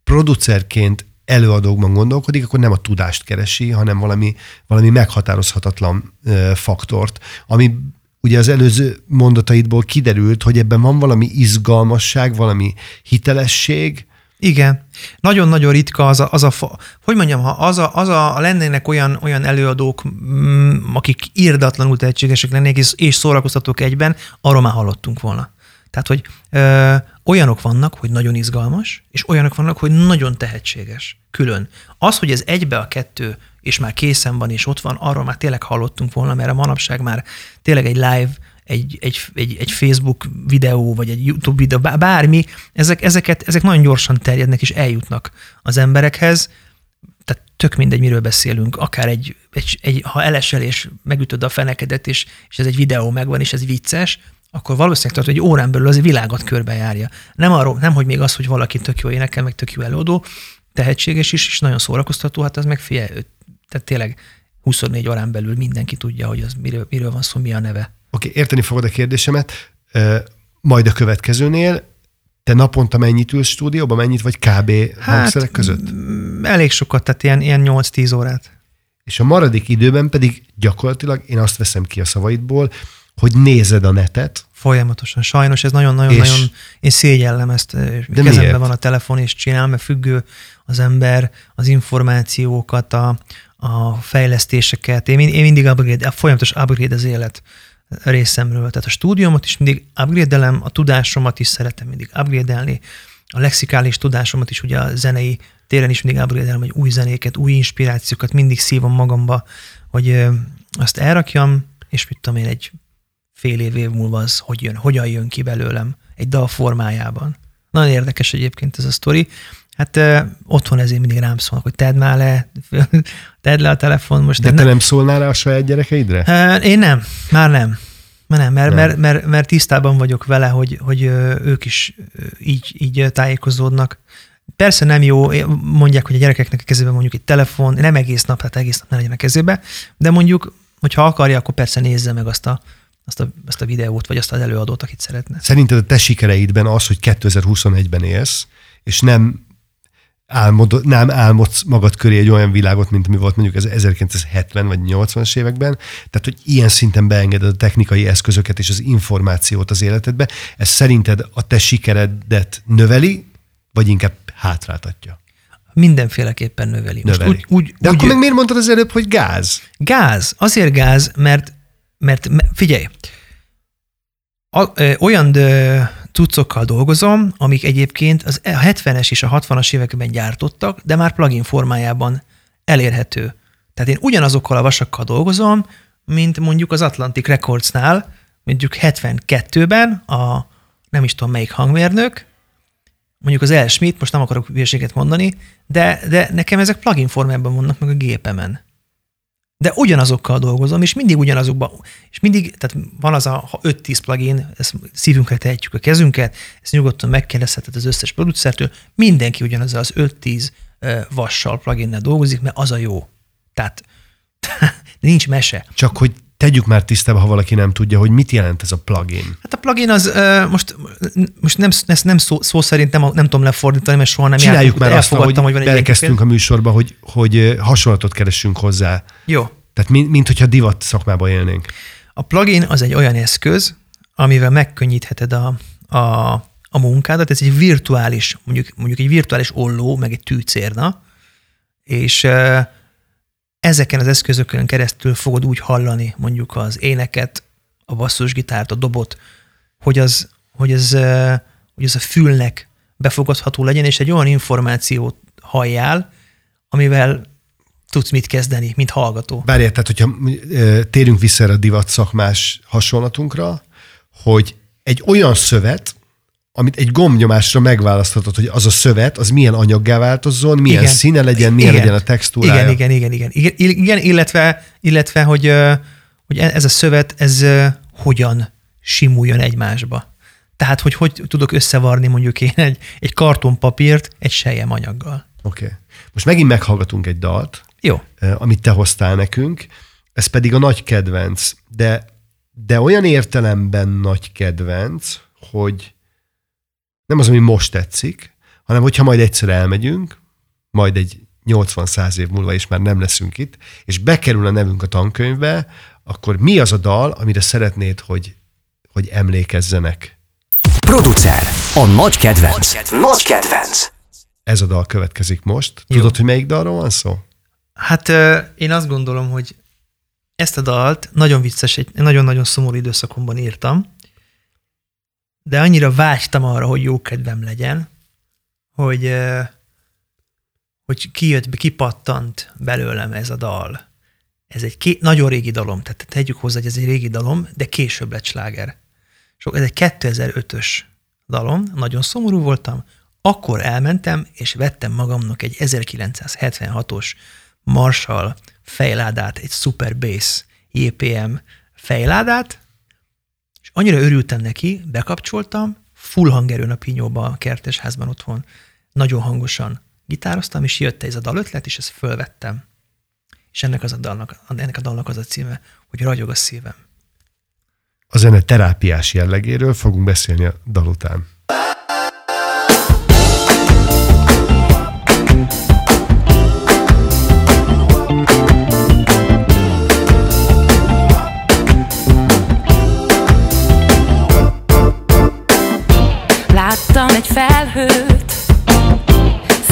producerként előadókban gondolkodik, akkor nem a tudást keresi, hanem valami, valami meghatározhatatlan ö, faktort, ami ugye az előző mondataidból kiderült, hogy ebben van valami izgalmasság, valami hitelesség, Igen. Nagyon-nagyon ritka az a, az a hogy mondjam, ha az a, az a lennének olyan, olyan előadók, mm, akik írdatlanul tehetségesek lennének, és, és szórakoztatók egyben, arról már hallottunk volna. Tehát, hogy ö, olyanok vannak, hogy nagyon izgalmas, és olyanok vannak, hogy nagyon tehetséges. Külön. Az, hogy ez egybe a kettő, és már készen van, és ott van, arról már tényleg hallottunk volna, mert a manapság már tényleg egy live, egy, egy, egy, egy Facebook videó, vagy egy YouTube videó, bá- bármi, ezek, ezeket, ezek nagyon gyorsan terjednek, és eljutnak az emberekhez. Tehát tök mindegy, miről beszélünk, akár egy, egy, egy ha elesel, és megütöd a fenekedet, és, és ez egy videó megvan, és ez vicces, akkor valószínűleg tudod, hogy órán belül az a világot körbejárja. Nem, arról, nem, hogy még az, hogy valaki tök jó énekel, meg tök jó előadó, tehetséges is, és nagyon szórakoztató, hát az meg figyelj, tehát tényleg 24 órán belül mindenki tudja, hogy az miről, miről van szó, mi a neve. Oké, okay, érteni fogod a kérdésemet. Majd a következőnél, te naponta mennyit ülsz stúdióban, mennyit vagy kb. Hát, hangszerek között? mm, Elég sokat, tehát ilyen, ilyen 8-10 órát. És a maradék időben pedig gyakorlatilag, én azt veszem ki a szavaidból, hogy nézed a netet, Folyamatosan. Sajnos ez nagyon-nagyon, És- nagyon, én szégyellem ezt, De miért? kezemben van a telefon, és csinál, mert függő az ember, az információkat, a, a fejlesztéseket. Én, én mindig upgrade, folyamatos upgrade az élet részemről. Tehát a stúdiómat is mindig upgrade a tudásomat is szeretem mindig upgrade a lexikális tudásomat is, ugye a zenei téren is mindig upgrade hogy új zenéket, új inspirációkat mindig szívom magamba, hogy azt elrakjam, és mit tudom én, egy fél év, év múlva az hogy jön, hogyan jön ki belőlem egy dal formájában. Nagyon érdekes egyébként ez a sztori. Hát ö, otthon ezért mindig rám szólnak, hogy tedd már le, tedd le a telefon. Most de te nem, nem szólnál rá a saját gyerekeidre? Én nem, már nem. Már nem, mert, Nem. Mert, mert, mert tisztában vagyok vele, hogy, hogy ők is így, így tájékozódnak. Persze nem jó, mondják, hogy a gyerekeknek a kezében mondjuk egy telefon, nem egész nap, hát egész nap ne legyen a kezébe, de mondjuk, hogyha akarja, akkor persze nézze meg azt a, azt a, azt a videót, vagy azt az előadót, akit szeretne. Szerinted a te sikereidben az, hogy 2021-ben élsz, és nem, álmod, nem álmodsz magad köré egy olyan világot, mint mi volt mondjuk az 1970 vagy 80-as években, tehát hogy ilyen szinten beengeded a technikai eszközöket és az információt az életedbe, ez szerinted a te sikeredet növeli, vagy inkább hátráltatja? Mindenféleképpen növeli. Most Növeli. úgy, úgy, De úgy akkor meg miért mondtad az előbb, hogy gáz? Gáz. Azért gáz, mert, mert me- figyelj, a, ö, olyan ö, cuccokkal dolgozom, amik egyébként az 70-es és a 60-as években gyártottak, de már plugin formájában elérhető. Tehát én ugyanazokkal a vasakkal dolgozom, mint mondjuk az Atlantic Recordsnál, mondjuk 72-ben a nem is tudom melyik hangmérnök, mondjuk az El Schmidt, most nem akarok hülyeséget mondani, de, de nekem ezek plugin formában vannak meg a gépemen. De ugyanazokkal dolgozom, és mindig ugyanazokban, és mindig, tehát van az a ha 5-10 plugin, ezt szívünkre tehetjük a kezünket, ezt nyugodtan megkérdezheted az összes producertől, mindenki ugyanaz az 5-10 ö, vassal pluginnel dolgozik, mert az a jó. Tehát nincs mese. Csak hogy tegyük már tisztába, ha valaki nem tudja, hogy mit jelent ez a plugin. Hát a plugin az most, most nem, ezt nem szó, szó szerint nem, nem tudom lefordítani, mert soha nem Csináljuk már azt, hogy hogy van belekezdtünk a műsorba, hogy, hogy hasonlatot keresünk hozzá. Jó. Tehát mint, mint hogyha divat szakmába élnénk. A plugin az egy olyan eszköz, amivel megkönnyítheted a, a, a munkádat. Ez egy virtuális, mondjuk, mondjuk egy virtuális olló, meg egy tűcérna, és ezeken az eszközökön keresztül fogod úgy hallani mondjuk az éneket, a basszusgitárt, a dobot, hogy az, hogy az, hogy az a fülnek befogadható legyen, és egy olyan információt halljál, amivel tudsz mit kezdeni, mint hallgató. Várjál, tehát hogyha térünk vissza erre a divat szakmás hasonlatunkra, hogy egy olyan szövet, amit egy gombnyomásra megválaszthatod, hogy az a szövet, az milyen anyaggá változzon, milyen Igen. színe legyen, milyen Igen. legyen a textúrája. Igen, igen, igen, igen. Igen, illetve, illetve hogy, hogy e- ez a szövet, ez hogyan simuljon egymásba. Tehát, hogy hogy tudok összevarni mondjuk én egy, egy kartonpapírt egy sejjem anyaggal. Oké. Okay. Most megint meghallgatunk egy dalt, Jó. amit te hoztál nekünk, ez pedig a nagy kedvenc, de, de olyan értelemben nagy kedvenc, hogy nem az, ami most tetszik, hanem hogyha majd egyszer elmegyünk, majd egy 80-100 év múlva is már nem leszünk itt, és bekerül a nevünk a tankönyvbe, akkor mi az a dal, amire szeretnéd, hogy, hogy emlékezzenek? Producer. A nagy kedvenc. Nagy kedvenc. Ez a dal következik most. Jó. Tudod, hogy melyik dalról van szó? Hát ö, én azt gondolom, hogy ezt a dalt nagyon vicces, egy nagyon-nagyon szomorú időszakomban írtam, de annyira vágytam arra, hogy jó kedvem legyen, hogy, hogy kijött, kipattant belőlem ez a dal. Ez egy ké- nagyon régi dalom, tehát tegyük hozzá, hogy ez egy régi dalom, de később lett sláger. Ez egy 2005-ös dalom, nagyon szomorú voltam, akkor elmentem, és vettem magamnak egy 1976-os Marshall fejládát, egy Super Bass JPM fejládát, annyira örültem neki, bekapcsoltam, full hangerőn a pinyóba a kertesházban otthon, nagyon hangosan gitároztam, és jött ez a dalötlet, és ezt fölvettem. És ennek, az a dalnak, ennek a dalnak az a címe, hogy ragyog a szívem. A zene terápiás jellegéről fogunk beszélni a dal után.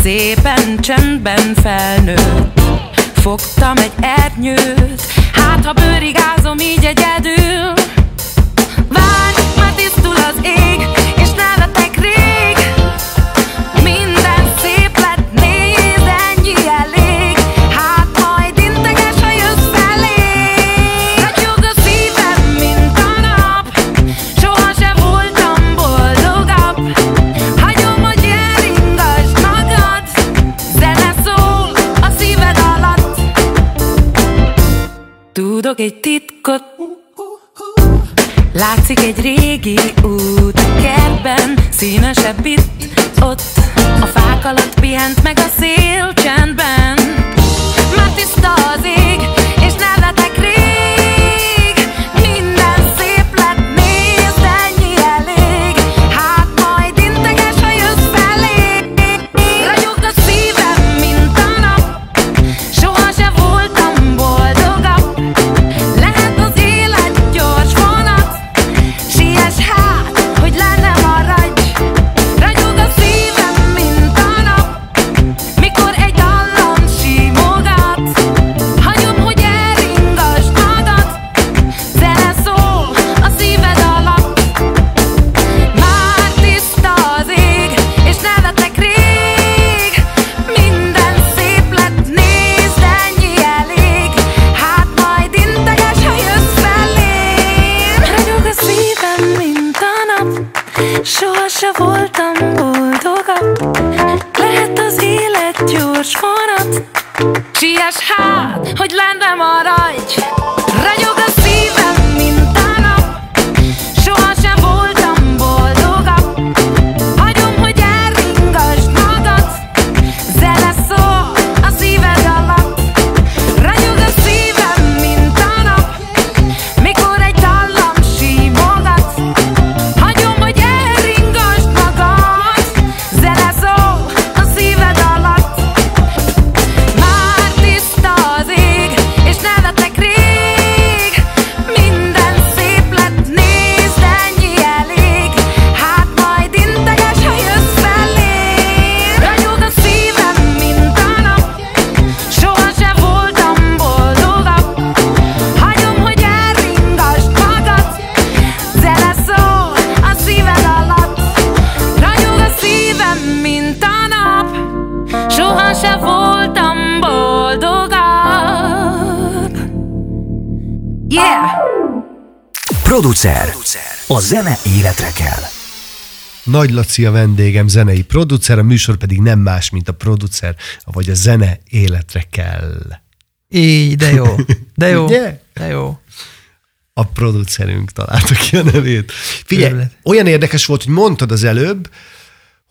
Szépen csendben felnőtt. Fogtam egy ernyőt, hát ha bőrigázom így egyedül. Várj, már tisztul az ég, Tudok egy titkot, Látszik egy régi út kertben, színesebb itt, ott. A fák alatt pihent meg a szél csendben. Már tiszta az ég, zene életre kell. Nagy Laci a vendégem, zenei producer, a műsor pedig nem más, mint a producer, vagy a zene életre kell. Így, de jó. De jó. Ugye? De jó. A producerünk találta ki a nevét. Figyelj, Örülök. olyan érdekes volt, hogy mondtad az előbb,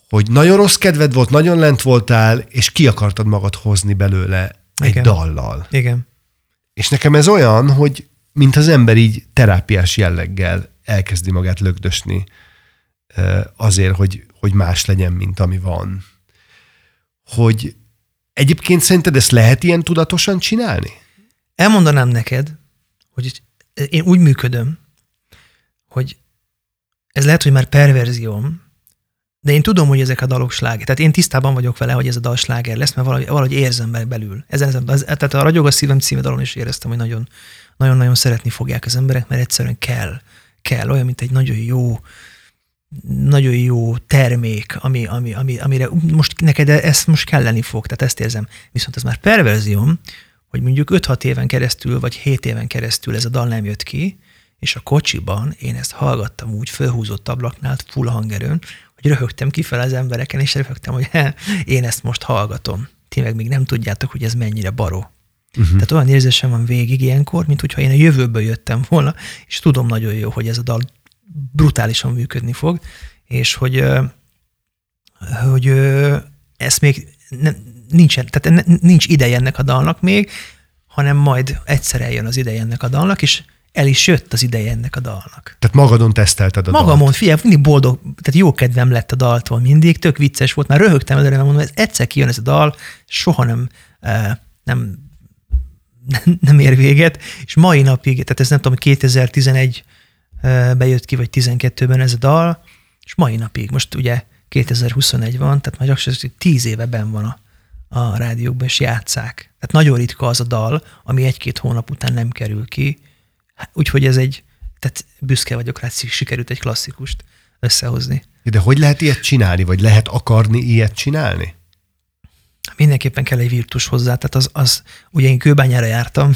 hogy nagyon rossz kedved volt, nagyon lent voltál, és ki akartad magad hozni belőle egy Igen. dallal. Igen. És nekem ez olyan, hogy mint az ember így terápiás jelleggel elkezdi magát lögdösni azért, hogy, hogy más legyen, mint ami van. Hogy egyébként szerinted ezt lehet ilyen tudatosan csinálni? Elmondanám neked, hogy én úgy működöm, hogy ez lehet, hogy már perverzióm, de én tudom, hogy ezek a dalok sláger. Tehát én tisztában vagyok vele, hogy ez a dal sláger lesz, mert valahogy, valahogy érzem be- belül. Ezen, ezen, az, tehát a Ragyog a szívem című dalon is éreztem, hogy nagyon, nagyon-nagyon szeretni fogják az emberek, mert egyszerűen kell. Kell. Olyan, mint egy nagyon jó, nagyon jó termék, ami, ami, ami, amire most neked ezt most kelleni fog, tehát ezt érzem. Viszont ez már perverzióm, hogy mondjuk 5-6 éven keresztül, vagy 7 éven keresztül ez a dal nem jött ki, és a kocsiban én ezt hallgattam úgy fölhúzott ablaknál, full hangerőn, hogy röhögtem kifele az embereken, és röhögtem, hogy én ezt most hallgatom. Ti meg még nem tudjátok, hogy ez mennyire baró. Uh-huh. Tehát olyan érzésem van végig ilyenkor, mint hogyha én a jövőből jöttem volna, és tudom nagyon jó, hogy ez a dal brutálisan működni fog, és hogy, hogy ö, ezt még ne, nincsen, tehát nincs ideje ennek a dalnak még, hanem majd egyszer eljön az ideje ennek a dalnak, és el is jött az ideje ennek a dalnak. Tehát magadon tesztelted a Magamon, dalt. figyelj, mindig boldog, tehát jó kedvem lett a daltól mindig, tök vicces volt, már röhögtem előre, mert mondom, ez egyszer kijön ez a dal, soha nem, nem, nem ér véget, és mai napig, tehát ez nem tudom, 2011 bejött ki, vagy 12-ben ez a dal, és mai napig, most ugye 2021 van, tehát már gyakorlatilag 10 éve ben van a, a rádiókban, és játszák. Tehát nagyon ritka az a dal, ami egy-két hónap után nem kerül ki, Hát, úgyhogy ez egy, tehát büszke vagyok rá, hogy sikerült egy klasszikust összehozni. De hogy lehet ilyet csinálni, vagy lehet akarni ilyet csinálni? Mindenképpen kell egy virtus hozzá, tehát az, az ugye én kőbányára jártam,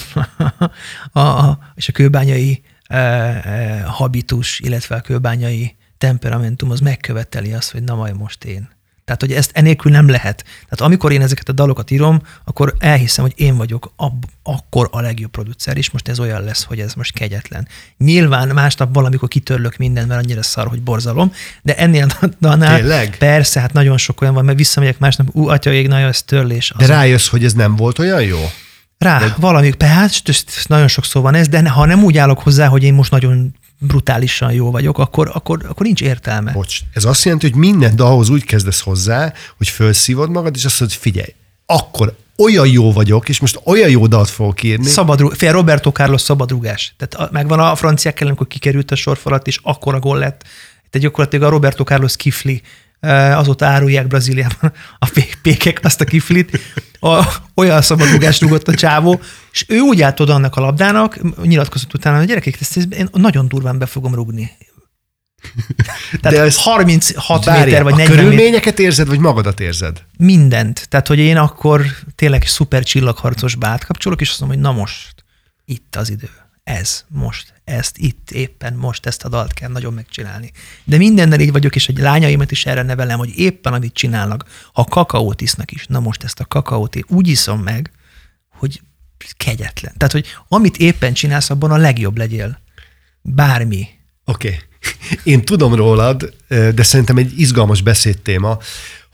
a, a, és a kőbányai e, e, habitus, illetve a kőbányai temperamentum az megköveteli azt, hogy na majd most én. Tehát, hogy ezt enélkül nem lehet. Tehát amikor én ezeket a dalokat írom, akkor elhiszem, hogy én vagyok ab, akkor a legjobb producer, és most ez olyan lesz, hogy ez most kegyetlen. Nyilván másnap valamikor kitörlök minden, mert annyira szar, hogy borzalom, de ennél a dalnál Tényleg? persze, hát nagyon sok olyan van, mert visszamegyek másnap, ú, atya ég, nagyon ez törlés. De Az- rájössz, hogy ez nem volt olyan jó? rá, Vagy- valami, hát nagyon sokszor van ez, de ha nem úgy állok hozzá, hogy én most nagyon brutálisan jó vagyok, akkor, akkor, akkor nincs értelme. Bocs, ez azt jelenti, hogy minden dalhoz úgy kezdesz hozzá, hogy felszívod magad, és azt mondod, hogy figyelj, akkor olyan jó vagyok, és most olyan jó dalt fogok írni. Szabadrú, fél Roberto Carlos szabadrugás. Tehát a- megvan a franciák ellen, amikor kikerült a sorfalat, és akkora gól lett. Tehát gyakorlatilag a Roberto Carlos kifli, azóta árulják Brazíliában a pé- pékek azt a kiflit, a, olyan szabadrugást rúgott a csávó, és ő úgy állt oda annak a labdának, nyilatkozott utána, hogy gyerekek, ezt, ezt én nagyon durván be fogom rugni. Tehát De ez- 36 Várjál, méter vagy a 40 méter, körülményeket érzed, vagy magadat érzed? mindent. Tehát, hogy én akkor tényleg szuper csillagharcosba átkapcsolok, és azt mondom, hogy na most, itt az idő. Ez, most, ezt, itt, éppen most ezt a dalt kell nagyon megcsinálni. De mindennel így vagyok, és egy lányaimat is erre nevelem, hogy éppen amit csinálnak, ha kakaót isznak is, na most ezt a kakaót én úgy iszom meg, hogy kegyetlen. Tehát, hogy amit éppen csinálsz, abban a legjobb legyél. Bármi. Oké. Okay. Én tudom rólad, de szerintem egy izgalmas beszédtéma,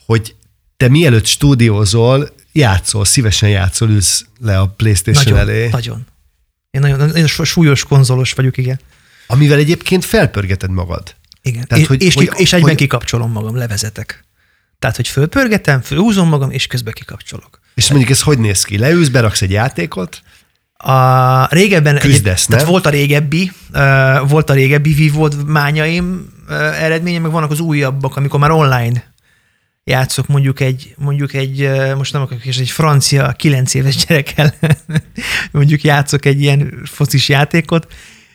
hogy te mielőtt stúdiózol, játszol, szívesen játszol, ülsz le a Playstation Nagyon, elé, nagyon. Én nagyon, nagyon súlyos konzolos vagyok, igen. amivel egyébként felpörgeted magad. Igen. Tehát, és, hogy- és, hogy- és egyben hogy- kikapcsolom magam, levezetek. Tehát, hogy fölpörgetem, fölhúzom magam, és közben kikapcsolok. És mondjuk ez hogy néz ki? Leülsz, beraksz egy játékot, A régebben, Küzdesz, tehát nem? volt a régebbi, uh, volt a régebbi vívódmányaim uh, eredménye, meg vannak az újabbak, amikor már online játszok mondjuk egy, mondjuk egy, most nem akarok, és egy francia kilenc éves gyerekkel mondjuk játszok egy ilyen focis játékot,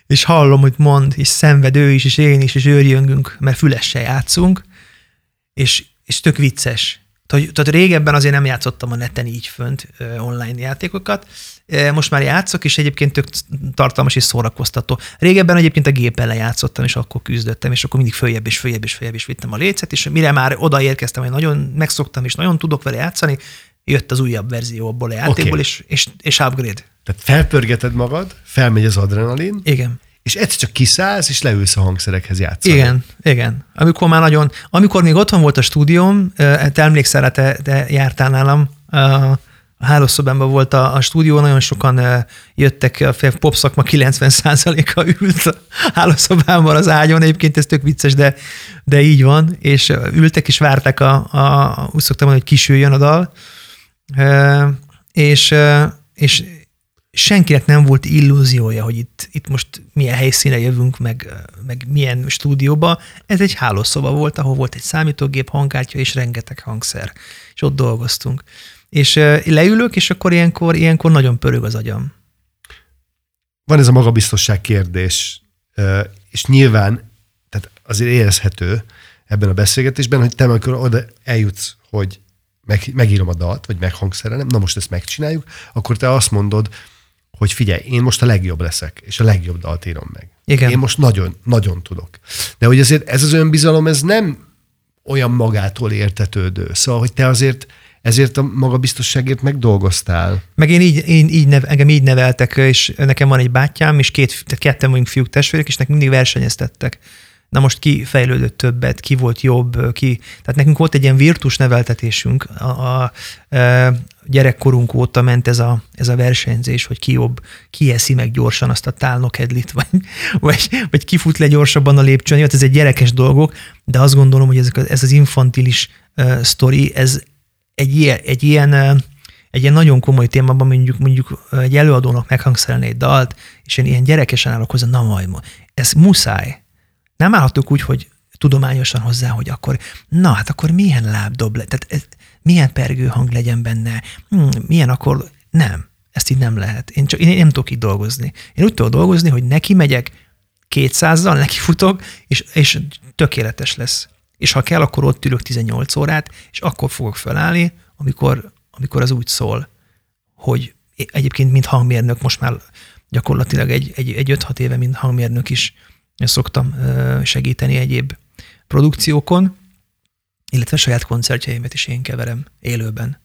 és hallom, hogy mond, és szenved ő is, és én is, és őrjöngünk, mert fülessel játszunk, és, és tök vicces. Tehát, régebben azért nem játszottam a neten így fönt online játékokat, most már játszok, és egyébként tök tartalmas és szórakoztató. Régebben egyébként a gépen lejátszottam, és akkor küzdöttem, és akkor mindig följebb és följebb és följebb is vittem a lécet, és mire már odaérkeztem, hogy nagyon megszoktam, és nagyon tudok vele játszani, jött az újabb verzió abból a játékból, Oké. és, és, és upgrade. Tehát felpörgeted magad, felmegy az adrenalin, Igen. és egyszer csak kiszállsz, és leülsz a hangszerekhez játszani. Igen, igen. Amikor már nagyon, amikor még otthon volt a stúdióm, eh, te emlékszel, te, te jártál nálam, eh, hálószobámban volt a, a stúdió, nagyon sokan eh, jöttek, a fél- pop szakma 90%-a ült a hálószobámban az ágyon, egyébként ez tök vicces, de, de így van, és eh, ültek és várták, a, a, úgy szoktam mondani, hogy kisüljön a dal, Eh, és, és senkinek nem volt illúziója, hogy itt, itt most milyen helyszíne jövünk, meg, meg milyen stúdióba. Ez egy hálószoba volt, ahol volt egy számítógép, hangkártya és rengeteg hangszer. És ott dolgoztunk. És leülök, és akkor ilyenkor, ilyenkor nagyon pörög az agyam. Van ez a magabiztosság kérdés, és nyilván, tehát azért érezhető ebben a beszélgetésben, hogy te amikor oda eljutsz, hogy meg, megírom a dalt, vagy meghangszerelem, na most ezt megcsináljuk, akkor te azt mondod, hogy figyelj, én most a legjobb leszek, és a legjobb dalt írom meg. Igen. Én most nagyon, nagyon tudok. De hogy azért ez az önbizalom, ez nem olyan magától értetődő. Szóval, hogy te azért ezért a magabiztosságért megdolgoztál. Meg én így, én így nev, engem így neveltek, és nekem van egy bátyám, és két, tehát ketten vagyunk fiúk testvérek, és nekünk mindig versenyeztettek. Na most ki fejlődött többet, ki volt jobb, ki... Tehát nekünk volt egy ilyen virtus neveltetésünk. A, a, a gyerekkorunk óta ment ez a, ez a versenyzés, hogy ki jobb, ki eszi meg gyorsan azt a tálnokedlit, vagy, vagy, vagy ki fut le gyorsabban a lépcsőn. Hát ez egy gyerekes dolgok, de azt gondolom, hogy ezek, ez az infantilis uh, sztori, ez egy ilyen, egy ilyen egy ilyen nagyon komoly témában mondjuk, mondjuk egy előadónak meghangszerelni egy dalt, és én ilyen gyerekesen állok hozzá, na majd, ma, ez muszáj. Nem állhatok úgy, hogy tudományosan hozzá, hogy akkor, na hát akkor milyen lábdob, le, tehát ez, milyen pergő hang legyen benne, hmm, milyen akkor, nem, ezt így nem lehet. Én, csak, én nem tudok így dolgozni. Én úgy tudok dolgozni, hogy neki megyek 200-zal, neki futok, és, és tökéletes lesz. És ha kell, akkor ott ülök 18 órát, és akkor fogok felállni, amikor, amikor az úgy szól, hogy egyébként, mint hangmérnök, most már gyakorlatilag egy, egy, egy 5-6 éve, mint hangmérnök is szoktam ö, segíteni egyéb produkciókon, illetve saját koncertjeimet is én keverem élőben,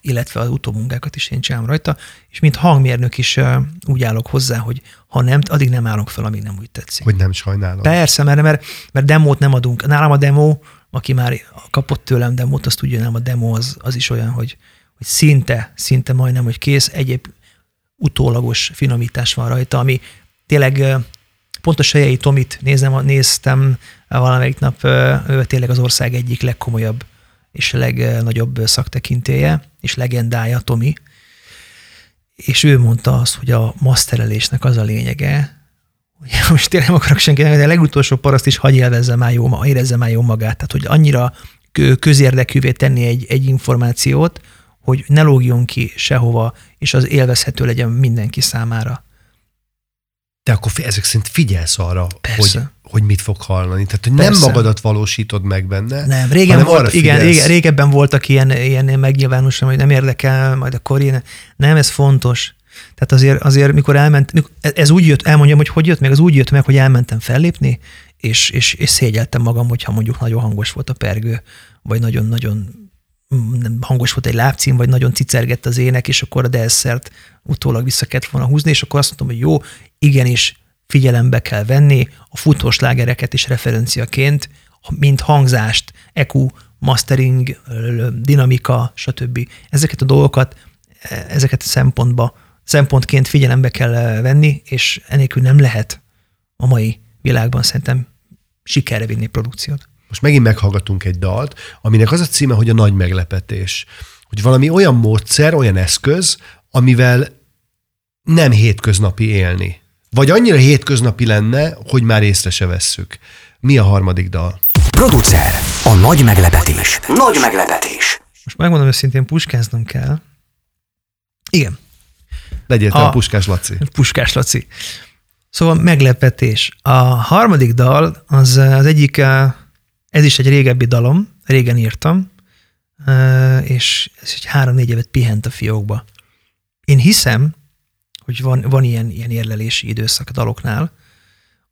illetve az utómunkákat is én csinálom rajta, és mint hangmérnök is úgy állok hozzá, hogy ha nem, addig nem állok fel, amíg nem úgy tetszik. Hogy nem sajnálom. Persze, mert, mert, mert demót nem adunk. Nálam a demo, aki már kapott tőlem demót, azt tudja, nem a demo az, az is olyan, hogy, hogy szinte, szinte majdnem, hogy kész, egyéb utólagos finomítás van rajta, ami tényleg ö, pont a Sejei Tomit nézem, néztem valamelyik nap, ő tényleg az ország egyik legkomolyabb és legnagyobb szaktekintéje, és legendája Tomi, és ő mondta azt, hogy a maszterelésnek az a lényege, hogy most tényleg nem akarok senkinek, de a legutolsó paraszt is hagy élvezze már jó, érezze már jó magát. Tehát, hogy annyira kö- közérdekűvé tenni egy, egy információt, hogy ne lógjon ki sehova, és az élvezhető legyen mindenki számára. De akkor ezek szerint figyelsz arra, Persze. hogy, hogy mit fog hallani. Tehát, hogy nem Persze. magadat valósítod meg benne, Nem, régen volt, igen, régen, régebben voltak ilyen, ilyen megnyilvánosan, hogy nem érdekel, majd akkor én. Nem, ez fontos. Tehát azért, azért mikor elment, mikor, ez úgy jött, elmondjam, hogy hogy jött meg, az úgy jött meg, hogy elmentem fellépni, és, és, és szégyeltem magam, hogyha mondjuk nagyon hangos volt a pergő, vagy nagyon-nagyon mm, nem hangos volt egy lábcím, vagy nagyon cicergett az ének, és akkor a delszert utólag vissza kellett volna húzni, és akkor azt mondtam, hogy jó, igenis figyelembe kell venni a futós lágereket is referenciaként, mint hangzást, EQ, mastering, dinamika, stb. Ezeket a dolgokat, e, ezeket a szempontba, szempontként figyelembe kell ö, venni, és enélkül nem lehet a mai világban szerintem sikerre vinni produkciót. Most megint meghallgatunk egy dalt, aminek az a címe, hogy a nagy meglepetés. Hogy valami olyan módszer, olyan eszköz, amivel nem hétköznapi élni. Vagy annyira hétköznapi lenne, hogy már észre se vesszük. Mi a harmadik dal? Producer. A nagy meglepetés. Nagy meglepetés. Most megmondom őszintén, puskáznom kell. Igen, Legyél te A- a Puskás Laci. Puskás Laci. Szóval meglepetés. A harmadik dal, az az egyik, eh, ez is egy régebbi dalom, régen írtam, Ö, és ez egy három-négy évet pihent a fiókba. Én hiszem, hogy van, van ilyen, ilyen érlelési időszak a daloknál,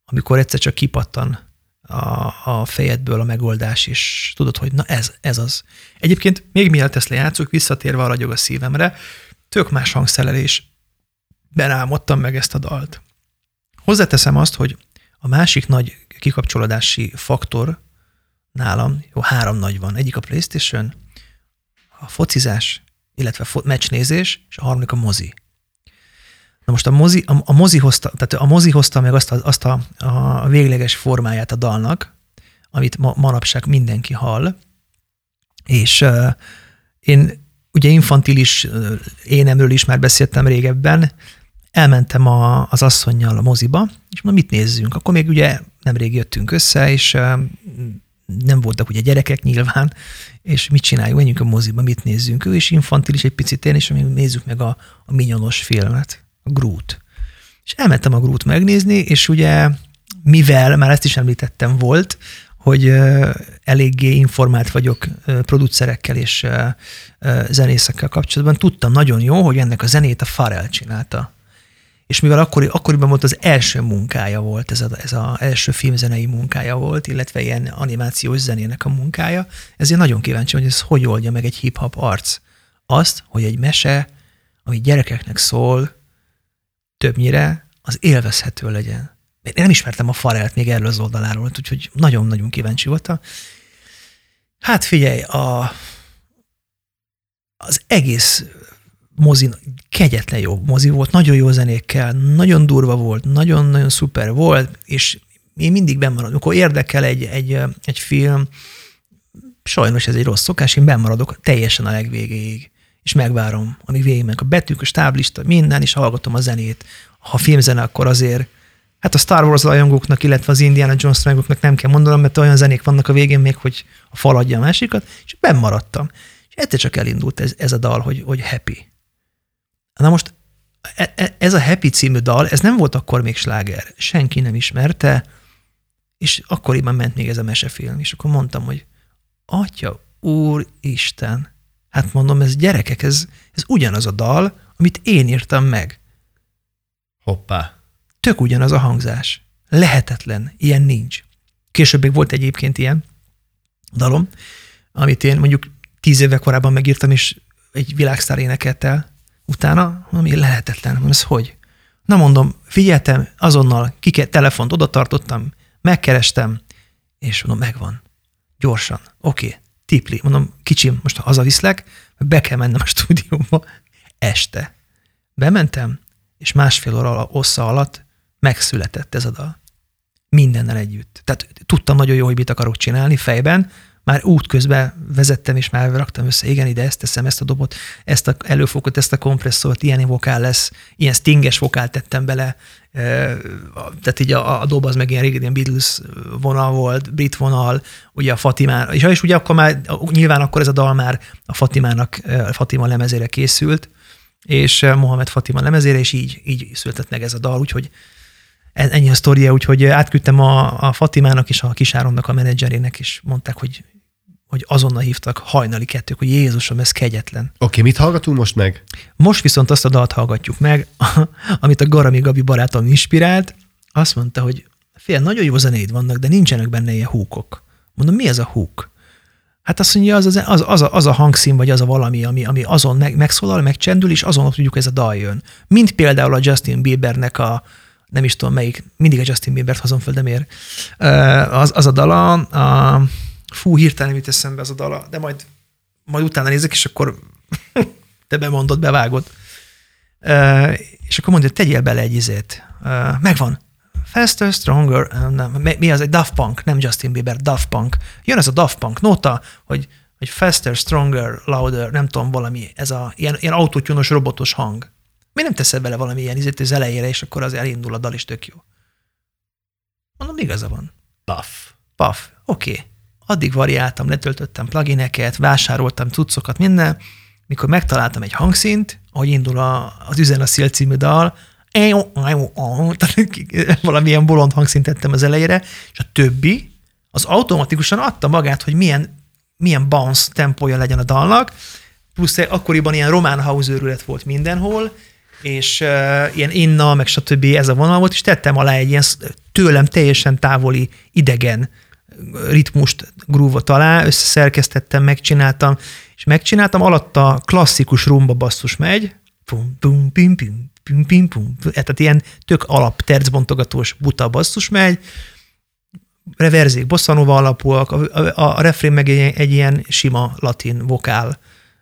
amikor egyszer csak kipattan a, a fejedből a megoldás, és tudod, hogy na ez, ez az. Egyébként még mielőtt ezt lejátszuk, visszatérve a ragyog a szívemre, tök más hangszerelés. Benálmodtam meg ezt a dalt. Hozzáteszem azt, hogy a másik nagy kikapcsolódási faktor nálam, jó, három nagy van. Egyik a Playstation, a focizás, illetve fo- meccsnézés, és a harmadik a mozi. Na most a mozi, a, a mozi hozta, tehát a mozi hozta meg azt, a, azt a, a végleges formáját a dalnak, amit ma, manapság mindenki hall, és uh, én ugye infantilis uh, énemről is már beszéltem régebben, elmentem a, az asszonynal a moziba, és mondom, mit nézzünk? Akkor még ugye nemrég jöttünk össze, és uh, nem voltak ugye gyerekek nyilván, és mit csináljuk, menjünk a moziba, mit nézzünk. Ő is infantilis egy picit én, és nézzük meg a, a minyonos filmet, Groot. És elmentem a Groot megnézni, és ugye mivel, már ezt is említettem, volt, hogy eléggé informált vagyok producerekkel és zenészekkel kapcsolatban, tudtam nagyon jó, hogy ennek a zenét a Farrell csinálta. És mivel akkori, akkoriban volt az első munkája volt, ez az ez a első filmzenei munkája volt, illetve ilyen animációs zenének a munkája, ezért nagyon kíváncsi, hogy ez hogy oldja meg egy hip-hop arc. Azt, hogy egy mese, ami gyerekeknek szól, többnyire az élvezhető legyen. Én nem ismertem a Farelt még erről az oldaláról, úgyhogy nagyon-nagyon kíváncsi voltam. Hát figyelj, a, az egész mozi kegyetlen jó mozi volt, nagyon jó zenékkel, nagyon durva volt, nagyon-nagyon szuper volt, és én mindig bemaradok. Amikor érdekel egy, egy, egy film, sajnos ez egy rossz szokás, én bemaradok teljesen a legvégéig, és megvárom, amíg végigmennek a betűk, a stáblista, minden, és hallgatom a zenét. Ha filmzene, akkor azért Hát a Star Wars rajongóknak, illetve az Indiana Jones rajongóknak nem kell mondanom, mert olyan zenék vannak a végén még, hogy a fal adja a másikat, és benn maradtam. És egyszer csak elindult ez, ez a dal, hogy, hogy happy. Na most e- e- ez a Happy című dal, ez nem volt akkor még sláger. Senki nem ismerte, és akkoriban ment még ez a mesefilm, és akkor mondtam, hogy Atya, Úr Isten, hát mondom, ez gyerekek, ez, ez ugyanaz a dal, amit én írtam meg. Hoppá. Tök ugyanaz a hangzás. Lehetetlen, ilyen nincs. Később még volt egyébként ilyen dalom, amit én mondjuk tíz éve korábban megírtam, és egy világsztár énekelt el, utána, ami lehetetlen. Mondom, ez hogy? Na mondom, figyeltem, azonnal kike, telefont oda tartottam, megkerestem, és mondom, megvan. Gyorsan. Oké, okay. Tipli. Mondom, kicsim, most hazaviszlek, be kell mennem a stúdióba. Este. Bementem, és másfél óra ossza alatt megszületett ez a dal. Mindennel együtt. Tehát tudtam nagyon jó, hogy mit akarok csinálni fejben, már útközben vezettem, és már raktam össze, igen, ide ezt teszem, ezt a dobot, ezt a előfokot, ezt a kompresszort, ilyen vokál lesz, ilyen stinges vokál tettem bele, tehát így a, a dob az meg ilyen régen ilyen Beatles vonal volt, brit vonal, ugye a Fatimán, és, és ugye akkor már, nyilván akkor ez a dal már a Fatimának, a Fatima lemezére készült, és Mohamed Fatima lemezére, és így, így született meg ez a dal, úgyhogy ennyi a sztoria, úgyhogy átküldtem a, a Fatimának és a Kisáronnak a menedzserének, és mondták, hogy hogy azonnal hívtak hajnali kettők, hogy Jézusom, ez kegyetlen. Oké, okay, mit hallgatunk most meg? Most viszont azt a dalt hallgatjuk meg, amit a Garami Gabi barátom inspirált. Azt mondta, hogy fél, nagyon jó zenéid vannak, de nincsenek benne ilyen húkok. Mondom, mi ez a húk? Hát azt mondja, az, az, az, az, a, az a hangszín, vagy az a valami, ami, ami azon meg, megszólal, megcsendül, és azon tudjuk, ez a dal jön. Mint például a Justin Biebernek a, nem is tudom melyik, mindig a Justin Biebert hozom föl, de miért? Az, az a dala, a, fú, hirtelen mit eszembe ez a dala, de majd, majd utána nézek, és akkor te bemondod, bevágod. Uh, és akkor mondja, tegyél bele egy izét. Uh, megvan. Faster, Stronger, uh, nem, mi az egy Daft Punk, nem Justin Bieber, Daft Punk. Jön ez a Daft Punk nota, hogy, hogy Faster, Stronger, Louder, nem tudom, valami, ez a ilyen, ilyen autótyúnos robotos hang. Mi nem teszed bele valami ilyen izét az elejére, és akkor az elindul a dal, is tök jó. Mondom, igaza van. Puff. Puff. Oké. Okay addig variáltam, letöltöttem plugineket, vásároltam cuccokat, minden, mikor megtaláltam egy hangszint, ahogy indul a, az Üzen a Szél című dal, valamilyen bolond hangszint tettem az elejére, és a többi az automatikusan adta magát, hogy milyen milyen bounce tempója legyen a dalnak, plusz akkoriban ilyen román house őrület volt mindenhol, és uh, ilyen inna, meg stb. ez a vonal volt, és tettem alá egy ilyen tőlem teljesen távoli, idegen ritmust, grúvot alá, összeszerkesztettem, megcsináltam, és megcsináltam, alatta klasszikus rumba basszus megy, pum, pum, pim, pim, pim, pim, pum, tehát ilyen tök alap tercbontogatós buta basszus megy, reverzék, bosszanova alapúak, a, a, a refrén meg egy, egy ilyen sima latin vokál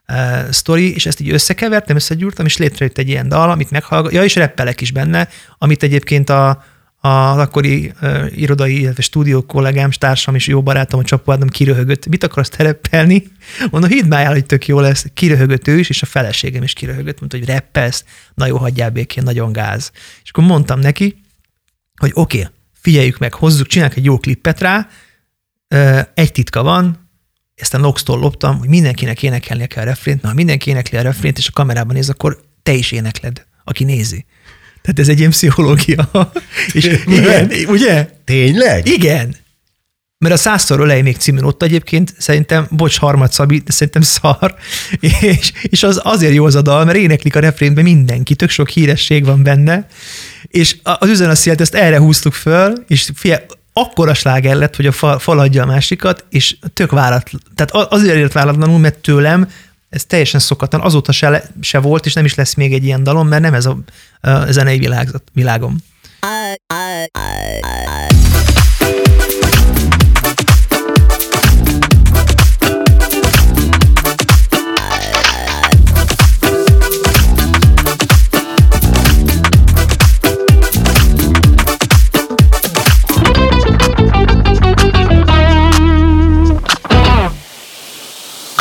uh, sztori, és ezt így összekevertem, összegyúrtam, és létrejött egy ilyen dal, amit meghallgat, ja, és reppelek is benne, amit egyébként a, az akkori uh, irodai, illetve stúdió kollégám, társam és jó barátom, a Csapó Ádám kiröhögött. Mit akarsz tereppelni? Mondom, hidd már el, hogy tök jó lesz. Kiröhögött ő is, és a feleségem is kiröhögött. Mondta, hogy reppelsz, na jó, hagyjál békén, nagyon gáz. És akkor mondtam neki, hogy oké, okay, figyeljük meg, hozzuk, csináljuk egy jó klippet rá, egy titka van, ezt a Nox-tól loptam, hogy mindenkinek énekelnie kell a refrént, na ha mindenki énekli a refrént, és a kamerában néz, akkor te is énekled, aki nézi. Tehát ez egy ilyen pszichológia. És igen, ugye? Tényleg? Igen. Mert a százszor ölej még című ott egyébként szerintem, bocs, harmad Szabi, de szerintem szar, és, és az azért jó az a dal, mert éneklik a refrénbe mindenki, tök sok híresség van benne, és az üzenetszélt ezt erre húztuk föl, és fia, akkora sláger lett, hogy a fal, fal adja a másikat, és tök váratlan. Tehát azért ért váratlanul, mert tőlem ez teljesen szokatlan, azóta se, se volt, és nem is lesz még egy ilyen dalom, mert nem ez a, a zenei világ, világom.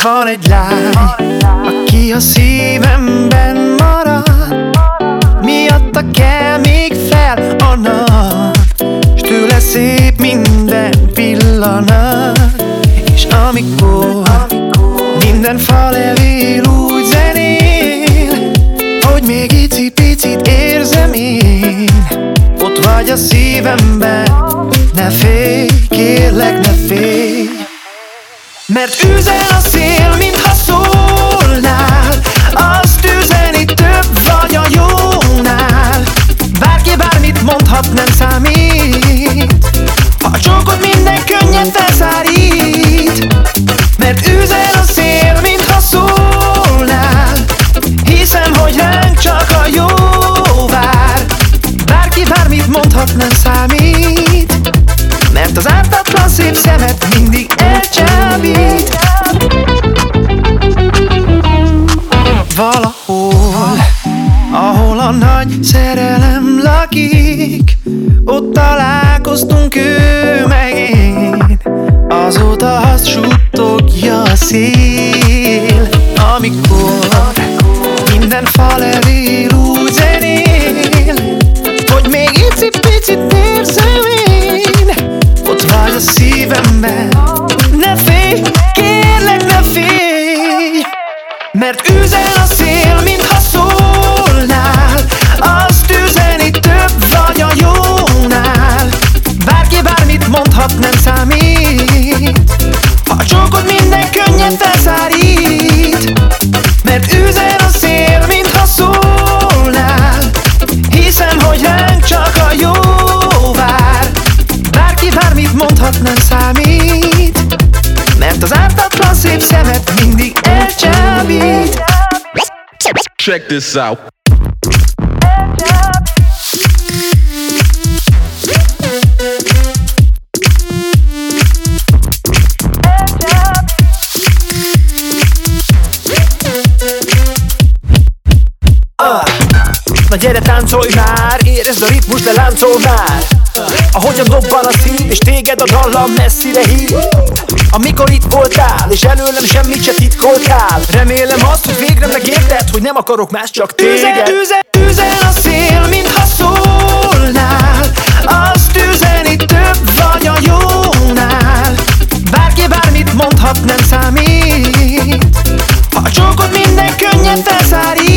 Van egy lány, aki a szívemben marad. Miatta kell még fel a nap S tőle szép minden pillanat. És amikor minden fal elvél úgy zenél Hogy még icipicit érzem én Ott vagy a szívemben. Ne félj, kérlek ne félj mert üzen a szél, mintha szólnál. Azt üzeni több vagy a jónál. Bárki bármit mondhat, nem számít. Ha a csókod minden könnyen felszárít. Mert üzen a szél, mintha szólnál. Hiszem, hogy ránk csak a Check this out. Na gyere táncolj már, érezd a ritmus, de láncolj már Ahogyan dobban a szív, és téged a dallam messzire hív. Amikor itt voltál, és előlem semmit se titkoltál Remélem azt, hogy végre megérted, hogy nem akarok más, csak téged. Üzen, üzen, üzen a szél, mintha szólnál. Azt üzeni több vagy a jónál. Bárki bármit mondhat, nem számít. Ha a csókod minden könnyen felszárít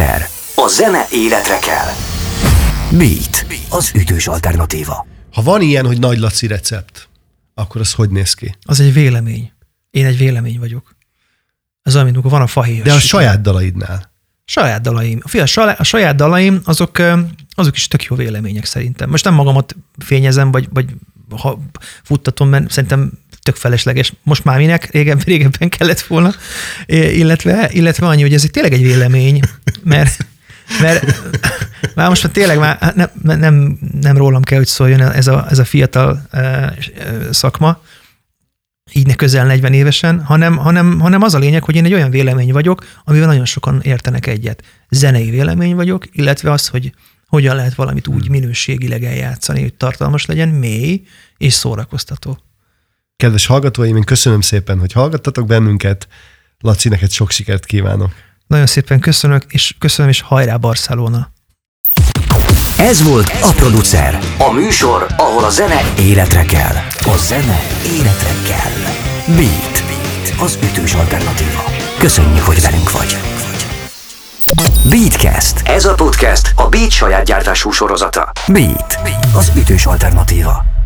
Producer. A zene életre kell. Beat. Az ütős alternatíva. Ha van ilyen, hogy Nagy Laci recept, akkor az hogy néz ki? Az egy vélemény. Én egy vélemény vagyok. Ez olyan, mint amikor van a fahéjas. De a saját dalaidnál. saját dalaim. Fia, a saját, dalaim, azok, azok is tök jó vélemények szerintem. Most nem magamat fényezem, vagy, vagy ha futtatom, mert szerintem tök felesleges. Most már minek? Régebben, régebben kellett volna. Illetve, illetve annyi, hogy ez egy tényleg egy vélemény, mert mert már most már tényleg már nem, nem, nem rólam kell, hogy szóljon ez a, ez a fiatal eh, szakma, így ne közel 40 évesen, hanem, hanem, hanem az a lényeg, hogy én egy olyan vélemény vagyok, amivel nagyon sokan értenek egyet. Zenei vélemény vagyok, illetve az, hogy hogyan lehet valamit úgy minőségileg eljátszani, hogy tartalmas legyen, mély és szórakoztató. Kedves hallgatóim, én köszönöm szépen, hogy hallgattatok bennünket. Laci, neked sok sikert kívánok. Nagyon szépen köszönök, és köszönöm, és hajrá Barcelona! Ez volt a Producer. A műsor, ahol a zene életre kell. A zene életre kell. Beat. Az ütős alternatíva. Köszönjük, hogy velünk vagy. Beatcast. Ez a podcast a Beat saját gyártású sorozata. Beat. Az ütős alternatíva.